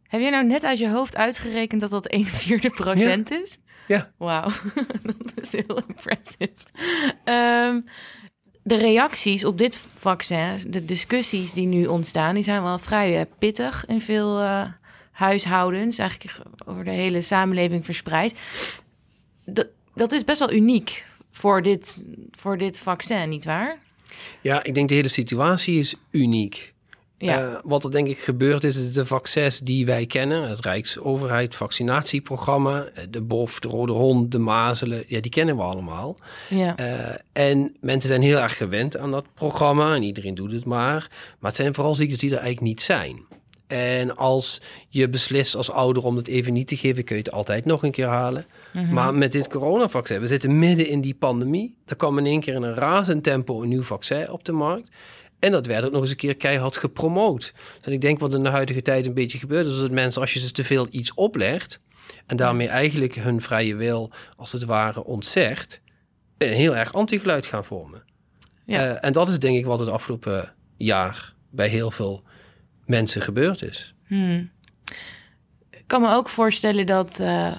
Heb je nou net uit je hoofd uitgerekend dat dat 1 vierde procent ja. is? Ja. Wauw, dat is heel impressive. Um, de reacties op dit vaccin, de discussies die nu ontstaan, die zijn wel vrij uh, pittig in veel uh, huishoudens, eigenlijk over de hele samenleving verspreid. Dat, dat is best wel uniek voor dit, voor dit vaccin, nietwaar? Ja, ik denk de hele situatie is uniek. Ja. Uh, wat er denk ik gebeurd is, is de vaccins die wij kennen, het Rijksoverheid vaccinatieprogramma, de BOF, de Rode Hond, de mazelen, ja, die kennen we allemaal. Ja. Uh, en mensen zijn heel erg gewend aan dat programma en iedereen doet het maar. Maar het zijn vooral ziektes die er eigenlijk niet zijn. En als je beslist als ouder om het even niet te geven, kun je het altijd nog een keer halen. Mm -hmm. Maar met dit coronavaccin, we zitten midden in die pandemie. Er kwam in één keer in een razend tempo een nieuw vaccin op de markt. En dat werd ook nog eens een keer keihard gepromoot. Dus ik denk wat in de huidige tijd een beetje gebeurt, is dat mensen, als je ze te veel iets oplegt en daarmee eigenlijk hun vrije wil, als het ware, ontzegt, een heel erg anti-geluid gaan vormen. Ja. Uh, en dat is denk ik wat het afgelopen jaar bij heel veel mensen gebeurd is. Hmm. Ik kan me ook voorstellen dat uh,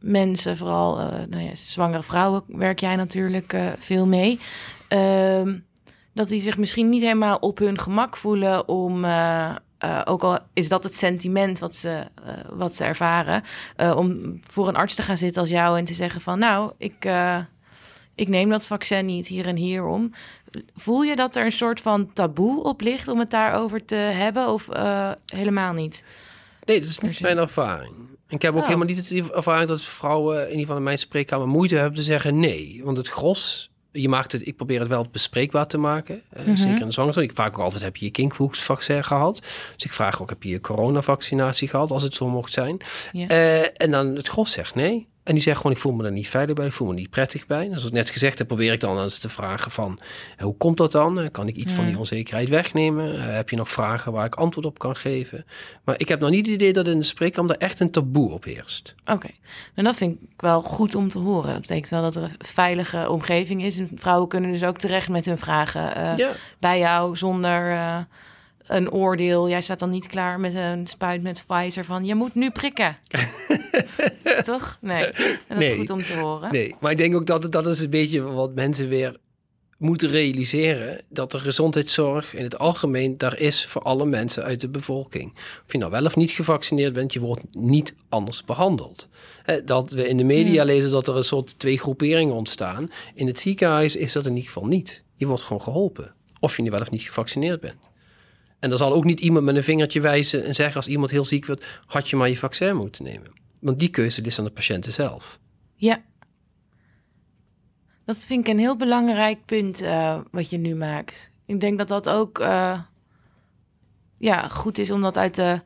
mensen, vooral uh, nou ja, zwangere vrouwen, werk jij natuurlijk veel mee. Dat die zich misschien niet helemaal op hun gemak voelen om. Uh, uh, ook al is dat het sentiment wat ze, uh, wat ze ervaren, om voor een arts te gaan zitten als jou en te zeggen van nou, ik, ik neem dat vaccin niet hier en hier om. Voel je dat er een soort van taboe op ligt om het daarover te hebben of helemaal niet? Nee, dat is niet mijn ervaring. Ik heb ook oh. helemaal niet de ervaring dat vrouwen in ieder geval in mijn spreekkamer moeite hebben te zeggen nee. Want het gros je maakt het, ik probeer het wel bespreekbaar te maken. Uh, mm-hmm. Zeker in de zwangerschap. Ik vraag ook altijd, heb je je kinkhoeksvaccin gehad? Dus ik vraag ook, heb je je coronavaccinatie gehad, als het zo mocht zijn? Uh, en dan het gros zegt nee. En die zegt gewoon, ik voel me er niet veilig bij, ik voel me niet prettig bij. En zoals ik net gezegd heb, probeer ik dan ze te vragen van, hoe komt dat dan? Kan ik iets mm. van die onzekerheid wegnemen? Uh, heb je nog vragen waar ik antwoord op kan geven? Maar ik heb nog niet het idee dat in de spreekkamer echt een taboe op heerst. Oké, okay. en dat vind ik wel goed om te horen. Dat betekent wel dat er een veilige omgeving is. En vrouwen kunnen dus ook terecht met hun vragen uh, ja. bij jou, zonder... Uh, een oordeel. Jij staat dan niet klaar met een spuit met Pfizer van je moet nu prikken. Toch? Nee. En dat Nee. is goed om te horen. Nee, maar ik denk ook dat dat is een beetje wat mensen weer moeten realiseren. Dat de gezondheidszorg in het algemeen daar is voor alle mensen uit de bevolking. Of je nou wel of niet gevaccineerd bent, je wordt niet anders behandeld. Eh, Dat we in de media lezen dat er een soort twee groeperingen ontstaan. In het ziekenhuis is dat in ieder geval niet. Je wordt gewoon geholpen. Of je nu wel of niet gevaccineerd bent. En er zal ook niet iemand met een vingertje wijzen en zeggen als iemand heel ziek wordt, had je maar je vaccin moeten nemen. Want die keuze is aan de patiënten zelf. Ja. Dat vind ik een heel belangrijk punt eh, wat je nu maakt. Ik denk dat dat ook eh, ja, goed is om dat uit de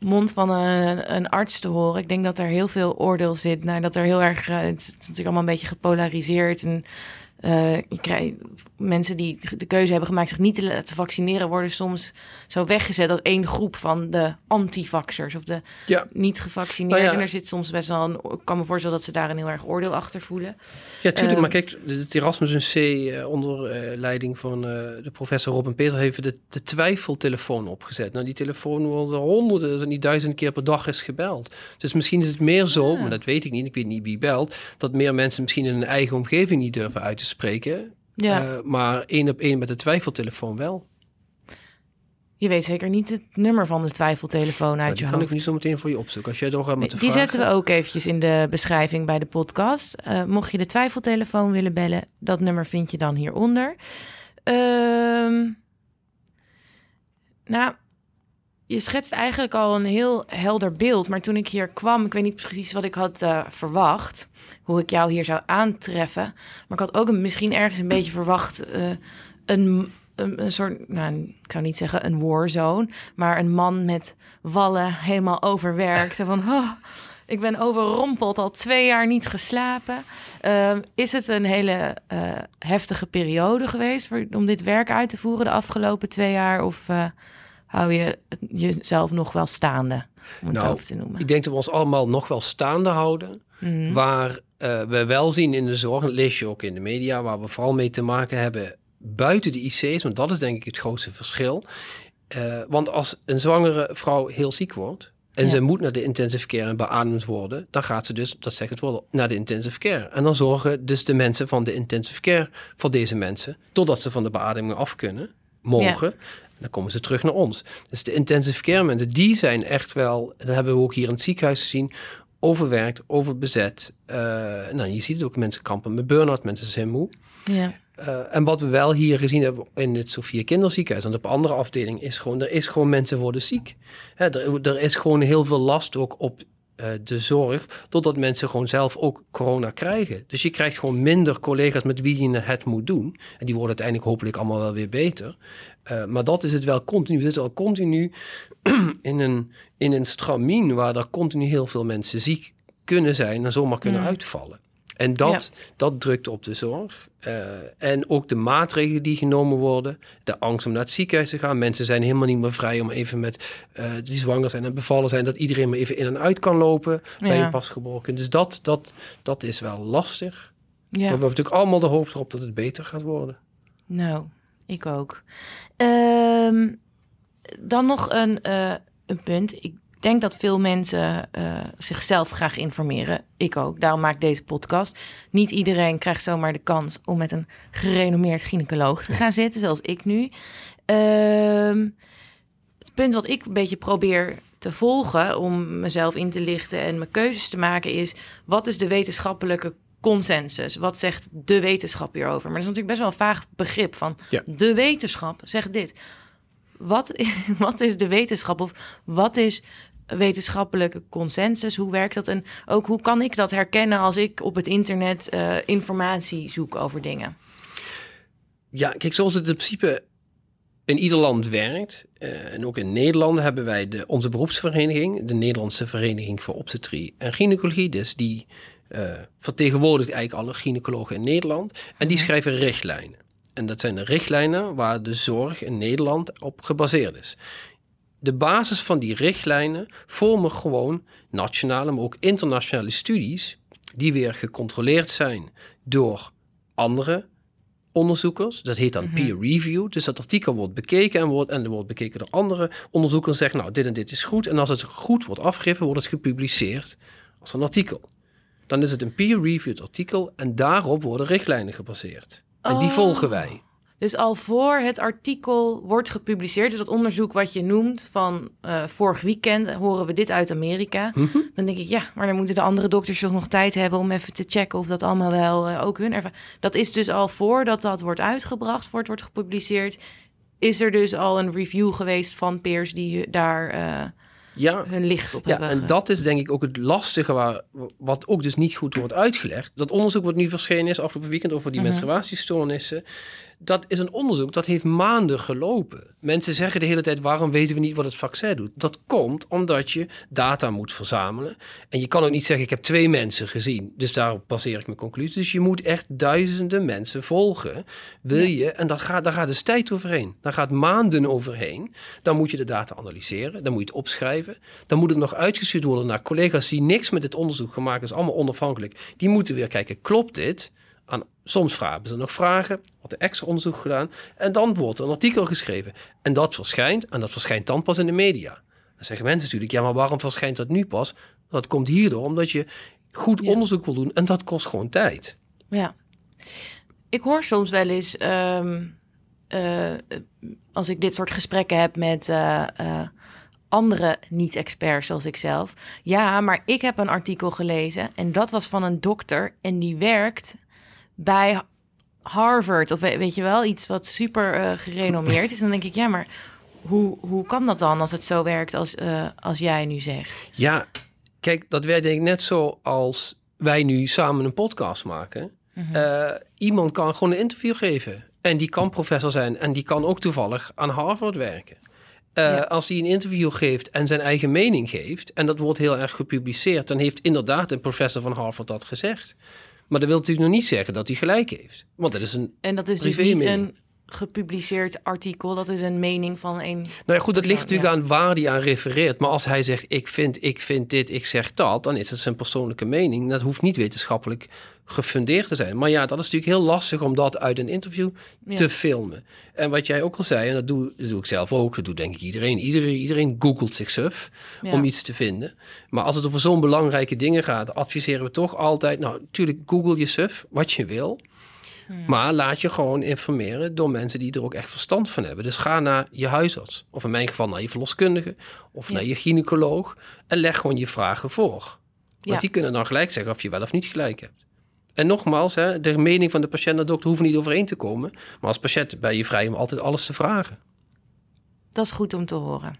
mond van een, een arts te horen. Ik denk dat er heel veel oordeel zit. Nou, dat er heel erg. eh, het is natuurlijk allemaal een beetje gepolariseerd. En je krijgt mensen die de keuze hebben gemaakt zich niet te laten vaccineren, worden soms zo weggezet als één groep van de antivaxers of de Ja. niet gevaccineerden. Nou ja. Er zit soms best wel een. Ik kan me voorstellen dat ze daar een heel erg oordeel achter voelen. Ja, tuurlijk. Ehm, maar kijk, het Erasmus C eh, onder eh, leiding van de professor Robin Peter heeft de, de twijfeltelefoon opgezet. Nou, die telefoon wordt er honderden, zo niet duizend keer per dag is gebeld. Dus misschien is het meer zo, Ah. maar dat weet ik niet, ik weet niet wie belt, dat meer mensen misschien in hun eigen omgeving niet durven uit te spreken. Ja, Eh, maar één op één met de twijfeltelefoon wel. je weet zeker niet het nummer van de twijfeltelefoon uit die je kan ik niet zo meteen voor je opzoeken. Als jij doorgaat met de Die vragen. zetten we ook eventjes in de beschrijving bij de podcast. Eh, mocht je de twijfeltelefoon willen bellen, dat nummer vind je dan hieronder. Ehm nou, je schetst eigenlijk al een heel helder beeld. Maar toen ik hier kwam, ik weet niet precies wat ik had eh, verwacht. Hoe ik jou hier zou aantreffen. Maar ik had ook misschien ergens een beetje verwacht... eh, een, een, soort, nou, ik zou niet zeggen een warzone... maar een man met wallen, helemaal overwerkt. En van, oh, ik ben overrompeld, al twee jaar niet geslapen. Ehm, is het een hele eh, heftige periode geweest... voor- om dit werk uit te voeren de afgelopen twee jaar? Of hou je jezelf nog wel staande, om het Nou, zo even te noemen? Ik denk dat we ons allemaal nog wel staande houden. Mhm. Waar eh, we wel zien in de zorg, dat lees je ook in de media, waar we vooral mee te maken hebben buiten de IC's, want dat is denk ik het grootste verschil. Eh, want als een zwangere vrouw heel ziek wordt en Ja. ze moet naar de intensive care en beademd worden, dan gaat ze dus, dat zegt het wel, naar de intensive care. En dan zorgen dus de mensen van de intensive care voor deze mensen, totdat ze van de beademing af kunnen, mogen. En dan komen ze terug naar ons. Dus de intensive care mensen, die zijn echt wel, dat hebben we ook hier in het ziekenhuis gezien, overwerkt, overbezet. Eh, nou, je ziet het ook, mensen kampen met burn-out, mensen zijn moe. Ja. Eh, en wat we wel hier gezien hebben in het Sofia Kinderziekenhuis, en op andere afdeling, is gewoon, er is gewoon mensen worden ziek. Hè, er, er is gewoon heel veel last ook op de zorg, totdat mensen gewoon zelf ook corona krijgen. Dus je krijgt gewoon minder collega's met wie je het moet doen. En die worden uiteindelijk hopelijk allemaal wel weer beter. Eh, maar dat is het wel continu. We zitten al continu in een, in een stramien waar er continu heel veel mensen ziek kunnen zijn en zomaar kunnen Mm. uitvallen. En dat, dat drukt op de zorg. Eh, en ook de maatregelen die genomen worden. De angst om naar het ziekenhuis te gaan. Mensen zijn helemaal niet meer vrij om even met eh, die zwanger zijn en bevallen zijn. Dat iedereen maar even in en uit kan lopen bij een pasgeboren. Dus dat, dat, dat is wel lastig. ja. Maar we hebben natuurlijk allemaal de hoop erop dat het beter gaat worden. Nou, ik ook. Ehm, dan nog een, eh, een punt. Ik denk dat veel mensen eh, zichzelf graag informeren. Ik ook. Daarom maak ik deze podcast. Niet iedereen krijgt zomaar de kans om met een gerenommeerd gynaecoloog te gaan zitten, zoals ik nu. Ehm, het punt wat ik een beetje probeer te volgen om mezelf in te lichten en mijn keuzes te maken is: wat is de wetenschappelijke consensus? Wat zegt de wetenschap hierover? Maar dat is natuurlijk best wel een vaag begrip van Ja. de wetenschap zegt dit. Wat, wat is de wetenschap of wat is wetenschappelijke consensus? Hoe werkt dat? En ook hoe kan ik dat herkennen als ik op het internet eh, informatie zoek over dingen? Ja, kijk, zoals het in principe in ieder land werkt, eh, en ook in Nederland hebben wij de, onze beroepsvereniging, de Nederlandse Vereniging voor Obstetrie en Gynaecologie, dus die eh, vertegenwoordigt eigenlijk alle gynaecologen in Nederland. En die schrijven richtlijnen. En dat zijn de richtlijnen waar de zorg in Nederland op gebaseerd is. De basis van die richtlijnen vormen gewoon nationale, maar ook internationale studies, die weer gecontroleerd zijn door andere onderzoekers. Dat heet dan peer review. Dus dat artikel wordt bekeken en wordt, en wordt bekeken door andere onderzoekers. Zeggen, nou, dit en dit is goed. En als het goed wordt afgegeven, wordt het gepubliceerd als een artikel. Dan is het een peer-reviewed artikel en daarop worden richtlijnen gebaseerd. En die Oh. volgen wij. Dus al voor het artikel wordt gepubliceerd, dus dat onderzoek wat je noemt van eh, vorig weekend, horen we dit uit Amerika. Mhm. Dan denk ik, ja, maar dan moeten de andere dokters toch nog tijd hebben om even te checken of dat allemaal wel eh, ook hun ervaring. Dat is dus al voordat dat wordt uitgebracht, het wordt gepubliceerd, is er dus al een review geweest van peers die daar eh, Ja, hun licht op Ja, hebben. en dat is denk ik ook het lastige waar, wat ook dus niet goed wordt uitgelegd. Dat onderzoek wat nu verschenen is afgelopen weekend over die Mhm. menstruatiestoornissen. Dat is een onderzoek dat heeft maanden gelopen. Mensen zeggen de hele tijd waarom weten we niet wat het vaccin doet. Dat komt omdat je data moet verzamelen. En je kan ook niet zeggen ik heb twee mensen gezien. Dus daarop baseer ik mijn conclusie. Dus je moet echt duizenden mensen volgen. Wil je, en dat gaat, daar gaat dus tijd overheen. Daar gaat maanden overheen. Dan moet je de data analyseren. Dan moet je het opschrijven. Dan moet het nog uitgestuurd worden naar collega's die niks met dit onderzoek gemaakt is. Allemaal onafhankelijk. Die moeten weer kijken, klopt dit? Aan, soms vragen ze nog vragen, wordt er extra onderzoek gedaan. En dan wordt er een artikel geschreven. En dat verschijnt, en dat verschijnt dan pas in de media. Dan zeggen mensen natuurlijk, ja, maar waarom verschijnt dat nu pas? Dat komt hierdoor, omdat je goed Ja. onderzoek wil doen. En dat kost gewoon tijd. Ja. Ik hoor soms wel eens, ehm, eh, als ik dit soort gesprekken heb met eh, eh, andere niet-experts zoals ik zelf. Ja, maar ik heb een artikel gelezen en dat was van een dokter en die werkt bij Harvard of we- weet je wel, iets wat super eh, gerenommeerd is. Dan denk ik, ja, maar hoe, hoe kan dat dan als het zo werkt als, eh, als jij nu zegt? Ja, kijk, dat werkt denk ik net zo als wij nu samen een podcast maken. Eh, iemand kan gewoon een interview geven. En die kan professor zijn en die kan ook toevallig aan Harvard werken. Ja. Als hij een interview geeft en zijn eigen mening geeft, en dat wordt heel erg gepubliceerd, dan heeft inderdaad een professor van Harvard dat gezegd. Maar dat wil natuurlijk nog niet zeggen dat hij gelijk heeft. Want dat is een. En dat is dus niet een gepubliceerd artikel, dat is een mening van een... Nou ja, goed, dat ligt natuurlijk ja. aan waar hij aan refereert. Maar als hij zegt: ik vind, ik vind dit, ik zeg dat, dan is het zijn persoonlijke mening. Dat hoeft niet wetenschappelijk gefundeerd te zijn. Maar ja, dat is natuurlijk heel lastig om dat uit een interview Ja. te filmen. En wat jij ook al zei, en dat doe, dat doe ik zelf ook, dat doet denk ik iedereen. Iedereen, iedereen googelt zich suf Ja. om iets te vinden. Maar als het over zo'n belangrijke dingen gaat, adviseren we toch altijd, nou natuurlijk google je suf, wat je wil. Maar laat je gewoon informeren door mensen die er ook echt verstand van hebben. Dus ga naar je huisarts. Of in mijn geval naar je verloskundige. Of Ja. naar je gynaecoloog. En leg gewoon je vragen voor. Want Ja. die kunnen dan gelijk zeggen of je wel of niet gelijk hebt. En nogmaals, hè, de mening van de patiënt en de dokter hoeven niet overeen te komen. Maar als patiënt ben je vrij om altijd alles te vragen. Dat is goed om te horen.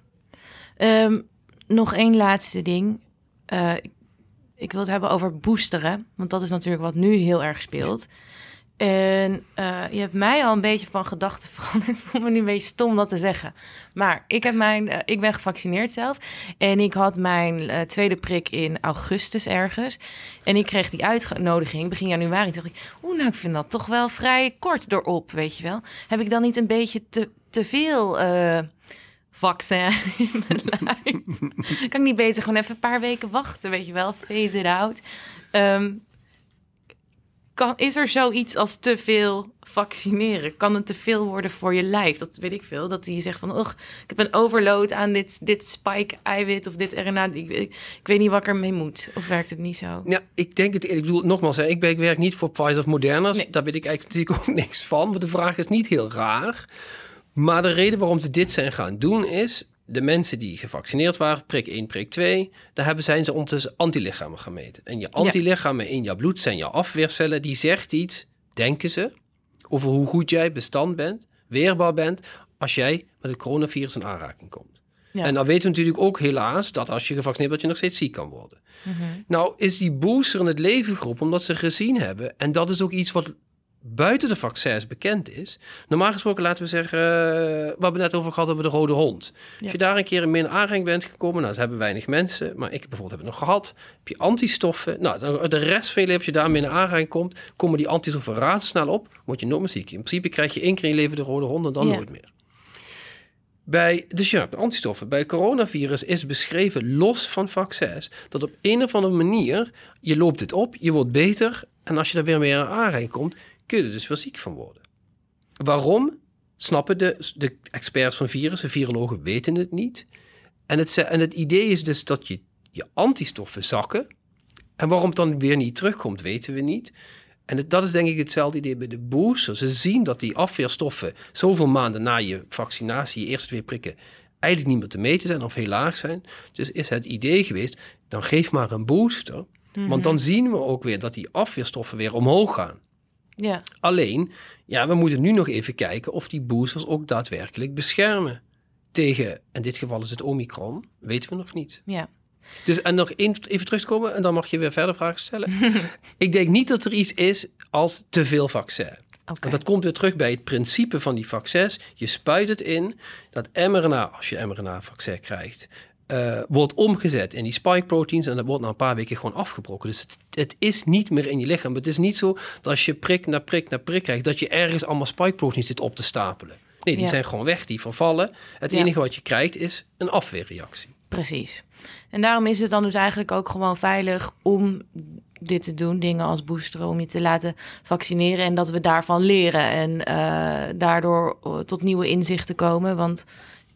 Ehm, nog één laatste ding. Eh, ik, ik wil het hebben over boosteren. Want dat is natuurlijk wat nu heel erg speelt. En eh, je hebt mij al een beetje van gedachten veranderd. Ik voel me nu een beetje stom dat te zeggen. Maar ik, heb mijn, eh, ik ben gevaccineerd zelf. En ik had mijn eh, tweede prik in augustus ergens. En ik kreeg die uitnodiging begin januari. Toen dacht ik, oeh, nou, ik vind dat toch wel vrij kort erop, weet je wel. Heb ik dan niet een beetje te, te veel vaccin in mijn lijf? kan ik niet beter gewoon even een paar weken wachten, weet je wel? Phase it out. Ehm, kan, is er zoiets als te veel vaccineren? Kan het te veel worden voor je lijf? Dat weet ik veel. Dat je zegt van, och, ik heb een overload aan dit, dit spike-eiwit of dit RNA. Ik, ik, ik weet niet wat ik ermee moet. Of werkt het niet zo? Ja, ik denk het. Ik bedoel, nogmaals, hè, ik, ben, ik werk niet voor Pfizer of Moderna. Nee. Daar weet ik eigenlijk natuurlijk ook niks van. Maar de vraag is niet heel raar. Maar de reden waarom ze dit zijn gaan doen is... de mensen die gevaccineerd waren, prik 1, prik 2... daar hebben, zijn ze ondertussen antilichamen gemeten. En je antilichamen in jouw bloed zijn jouw afweercellen. Die zegt iets, denken ze, over hoe goed jij bestand bent... weerbaar bent als jij met het coronavirus in aanraking komt. Ja. En dan weten we natuurlijk ook helaas... dat als je gevaccineerd bent, je nog steeds ziek kan worden. Mhm. Nou, is die booster in het leven geroepen omdat ze gezien hebben. En dat is ook iets wat buiten de vaccins bekend is. Normaal gesproken laten we zeggen, eh, wat we net over gehad hebben, de rode hond. Ja. Als je daar een keer in min aanraking bent gekomen, nou, dat hebben weinig mensen, maar ik bijvoorbeeld heb het nog gehad. Heb je antistoffen, nou, dan- de rest van je leven, als je daar in aanraking komt, komen die antistoffen razendsnel op, word je nooit meer ziek. In principe krijg je één keer in je leven de rode hond en dan Ja. nooit meer. Bij, dus ja, antistoffen. Bij coronavirus is beschreven, los van vaccins, dat op een of andere manier, je loopt het op, je wordt beter. En als je daar weer mee in aanraking komt, kun je er dus wel ziek van worden. waarom? Snappen de, de experts van virussen, virologen weten het niet. En het, en het idee is dus dat je, je antistoffen zakken. En waarom het dan weer niet terugkomt, weten we niet. En het, dat is denk ik hetzelfde idee bij de boosters. Ze zien dat die afweerstoffen zoveel maanden na je vaccinatie, je eerste twee prikken, eigenlijk niet meer te meten zijn of heel laag zijn. Dus is het idee geweest, dan geef maar een booster. Want dan zien we ook weer dat die afweerstoffen weer omhoog gaan. Ja. Alleen, ja, we moeten nu nog even kijken of die boosters ook daadwerkelijk beschermen tegen, in dit geval is het Omicron, weten we nog niet. Ja. Dus en nog even terug te komen en dan mag je weer verder vragen stellen. ik denk niet dat er iets is als te veel vaccin. Want dat komt weer terug bij het principe van die vaccins. Je spuit het in, dat mRNA, als je mRNA-vaccin krijgt, eh, wordt omgezet in die spike proteins en dat wordt na een paar weken gewoon afgebroken. Dus het, het is niet meer in je lichaam. Het is niet zo dat als je prik na prik na prik krijgt, dat je ergens allemaal spike proteins zit op te stapelen. Nee, die Ja. zijn gewoon weg, die vervallen. Het Ja. enige wat je krijgt is een afweerreactie. Precies. En daarom is het dan dus eigenlijk ook gewoon veilig om dit te doen, dingen als boosteren, om je te laten vaccineren en dat we daarvan leren en eh, daardoor eh, tot nieuwe inzichten komen. Want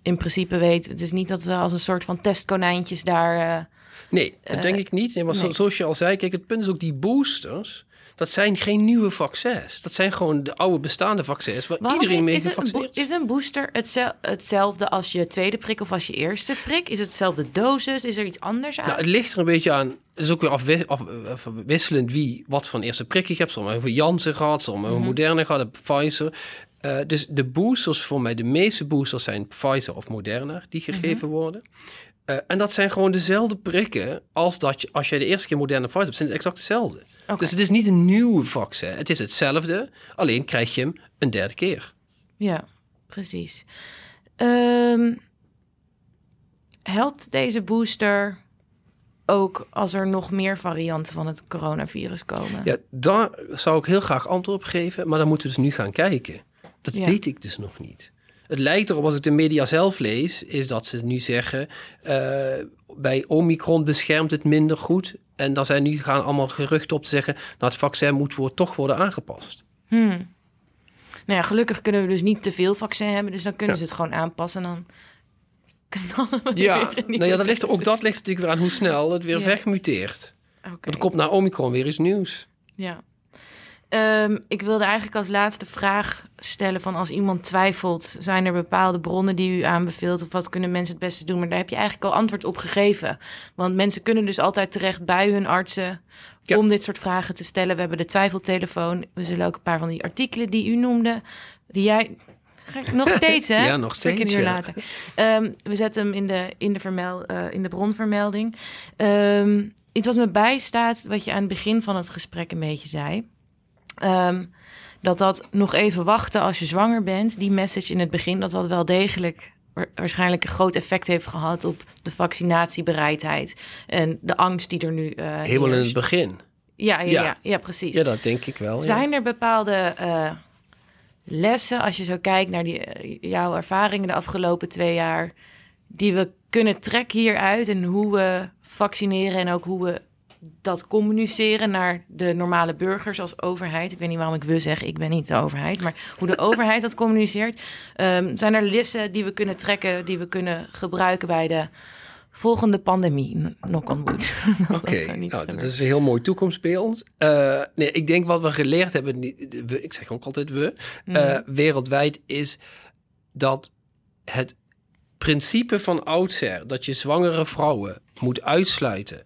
in principe weet het is niet dat we als een soort van testkonijntjes daar. eh, Nee, dat denk ik niet. Nee, zo- nee. zoals je al zei, kijk, het punt is ook die boosters. Dat zijn geen nieuwe vaccins. Dat zijn gewoon de oude bestaande vaccins waar waarom iedereen mee is, gevaccineerd is. is een booster hetzel- hetzelfde als je tweede prik of als je eerste prik? Is het hetzelfde dosis? Is er iets anders aan? Nou, het ligt er een beetje aan. Het is ook weer afwi- af- afwisselend wie wat van eerste prik je hebt. Sommigen hebben Janssen gehad, sommigen hebben Moderna gehad, Pfizer. Eh, dus de boosters, voor mij de meeste boosters zijn Pfizer of Moderna die gegeven worden. Eh, en dat zijn gewoon dezelfde prikken als dat je, als jij de eerste keer Moderna Pfizer hebt, zijn het exact dezelfde. Dus het is niet een nieuwe vaccin. Het is hetzelfde, alleen krijg je hem een derde keer. Ja, precies. Ehm, helpt deze booster ook als er nog meer varianten van het coronavirus komen? Ja, daar zou ik heel graag antwoord op geven, maar dan moeten we dus nu gaan kijken. Dat Ja. weet ik dus nog niet. Het lijkt erop, als ik de media zelf lees, is dat ze nu zeggen... eh, bij Omicron beschermt het minder goed. En dan zijn nu gaan allemaal geruchten op te zeggen... nou, het vaccin moet wordt, toch worden aangepast. Hmm. Nou ja, gelukkig kunnen we dus niet te veel vaccin hebben, dus dan kunnen Ja. ze het gewoon aanpassen en dan Ja, nou ja dat ligt, ook dat ligt natuurlijk weer aan hoe snel het weer Ja. wegmuteert. Oké. Want er komt na Omicron weer iets nieuws. Ja. Ehm, ik wilde eigenlijk als laatste vraag stellen van als iemand twijfelt, zijn er bepaalde bronnen die u aanbeveelt of wat kunnen mensen het beste doen? Maar daar heb je eigenlijk al antwoord op gegeven. Want mensen kunnen dus altijd terecht bij hun artsen Ja. om dit soort vragen te stellen. We hebben de twijfeltelefoon. We zullen ook een paar van die artikelen die u noemde, die jij... Ga ik- Nog steeds, hè? Ja, nog steeds, Een uur ja. later. Ehm, we zetten hem in de, in de, vermel, eh, in de bronvermelding. Ehm, iets wat me bijstaat, wat je aan het begin van het gesprek een beetje zei. Ehm, dat dat nog even wachten als je zwanger bent, die message in het begin, dat dat wel degelijk wa- waarschijnlijk een groot effect heeft gehad op de vaccinatiebereidheid en de angst die er nu eh Helemaal in het begin. Ja, ja, ja. Ja. ja, precies. Ja, dat denk ik wel. ja. Zijn er bepaalde eh, lessen, als je zo kijkt naar die, eh, jouw ervaringen de afgelopen twee jaar, die we kunnen trekken hieruit en hoe we vaccineren en ook hoe we dat communiceren naar de normale burgers als overheid? Ik weet niet waarom ik we zeg, ik ben niet de overheid, maar hoe de overheid dat communiceert. Ehm, zijn er lessen die we kunnen trekken, die we kunnen gebruiken bij de volgende pandemie? N- Knock on wood. Dat Oké, zou niet nou, dat is een heel mooi toekomstbeeld. Eh, nee, ik denk wat we geleerd hebben, niet- we, ik zeg ook altijd we, Mhm. eh, wereldwijd, is dat het principe van oudsher, dat je zwangere vrouwen moet uitsluiten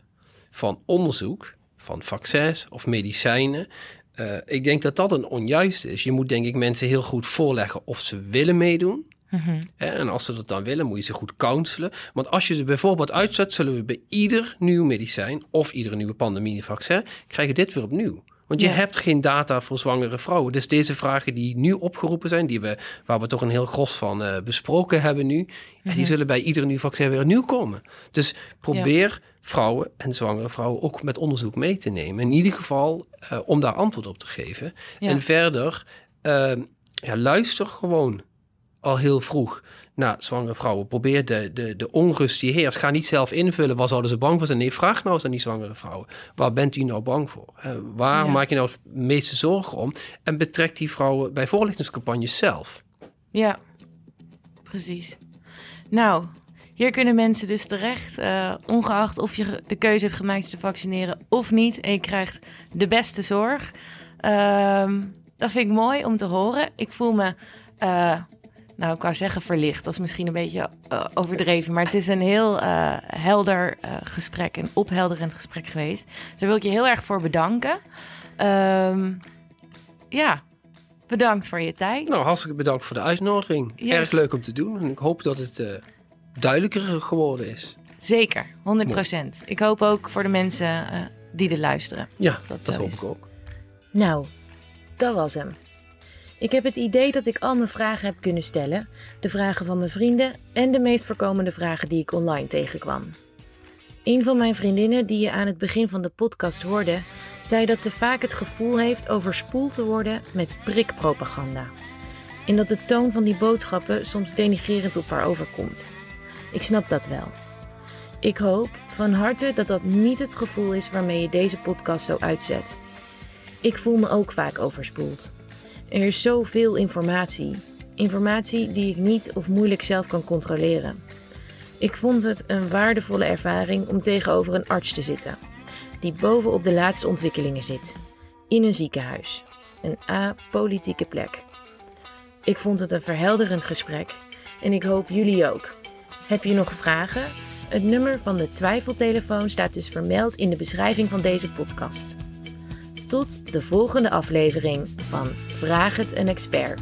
van onderzoek, van vaccins of medicijnen. eh, ik denk dat dat een onjuist is. Je moet denk ik mensen heel goed voorleggen of ze willen meedoen. Mhm. En als ze dat dan willen, moet je ze goed counselen. Want als je ze bijvoorbeeld uitzet, zullen we bij ieder nieuw medicijn of iedere nieuwe pandemievaccin krijgen dit weer opnieuw. Want je Ja. hebt geen data voor zwangere vrouwen. Dus deze vragen die nu opgeroepen zijn, die we, waar we toch een heel gros van eh, besproken hebben nu, en die zullen bij ieder nieuw vaccin weer opnieuw komen. Dus probeer vrouwen en zwangere vrouwen ook met onderzoek mee te nemen. In ieder geval eh, om daar antwoord op te geven. Ja. En verder, eh, ja, luister gewoon al heel vroeg naar zwangere vrouwen. Probeer de, de, de onrust die heerst. Ga niet zelf invullen. Waar zouden ze bang voor zijn? Nee, vraag nou eens aan die zwangere vrouwen. Waar bent u nou bang voor? Eh, waar Ja. maak je nou het meeste zorgen om? En betrek die vrouwen bij voorlichtingscampagnes zelf. Ja, precies. Nou, hier kunnen mensen dus terecht, eh, ongeacht of je de keuze hebt gemaakt te vaccineren of niet. En je krijgt de beste zorg. Ehm, dat vind ik mooi om te horen. Ik voel me, eh, nou ik wou zeggen verlicht. Dat is misschien een beetje eh, overdreven. Maar het is een heel helder gesprek, een ophelderend gesprek geweest. Dus daar wil ik je heel erg voor bedanken. Ehm, ja, bedankt voor je tijd. Nou, hartstikke bedankt voor de uitnodiging. Yes. Erg leuk om te doen. En ik hoop dat het duidelijker geworden is. Zeker, 100% Ik hoop ook voor de mensen eh, die er luisteren. Ja, dat hoop is. ik ook. Nou, dat was hem. Ik heb het idee dat ik al mijn vragen heb kunnen stellen. De vragen van mijn vrienden en de meest voorkomende vragen die ik online tegenkwam. Een van mijn vriendinnen die je aan het begin van de podcast hoorde, zei dat ze vaak het gevoel heeft overspoeld te worden met prikpropaganda. En dat de toon van die boodschappen soms denigrerend op haar overkomt. Ik snap dat wel. Ik hoop van harte dat dat niet het gevoel is waarmee je deze podcast zo uitzet. Ik voel me ook vaak overspoeld. Er is zoveel informatie. Informatie die ik niet of moeilijk zelf kan controleren. Ik vond het een waardevolle ervaring om tegenover een arts te zitten, die bovenop de laatste ontwikkelingen zit, in een ziekenhuis, een apolitieke plek. Ik vond het een verhelderend gesprek en ik hoop jullie ook. Heb je nog vragen? Het nummer van de twijfeltelefoon staat dus vermeld in de beschrijving van deze podcast. Tot de volgende aflevering van Vraag het een expert.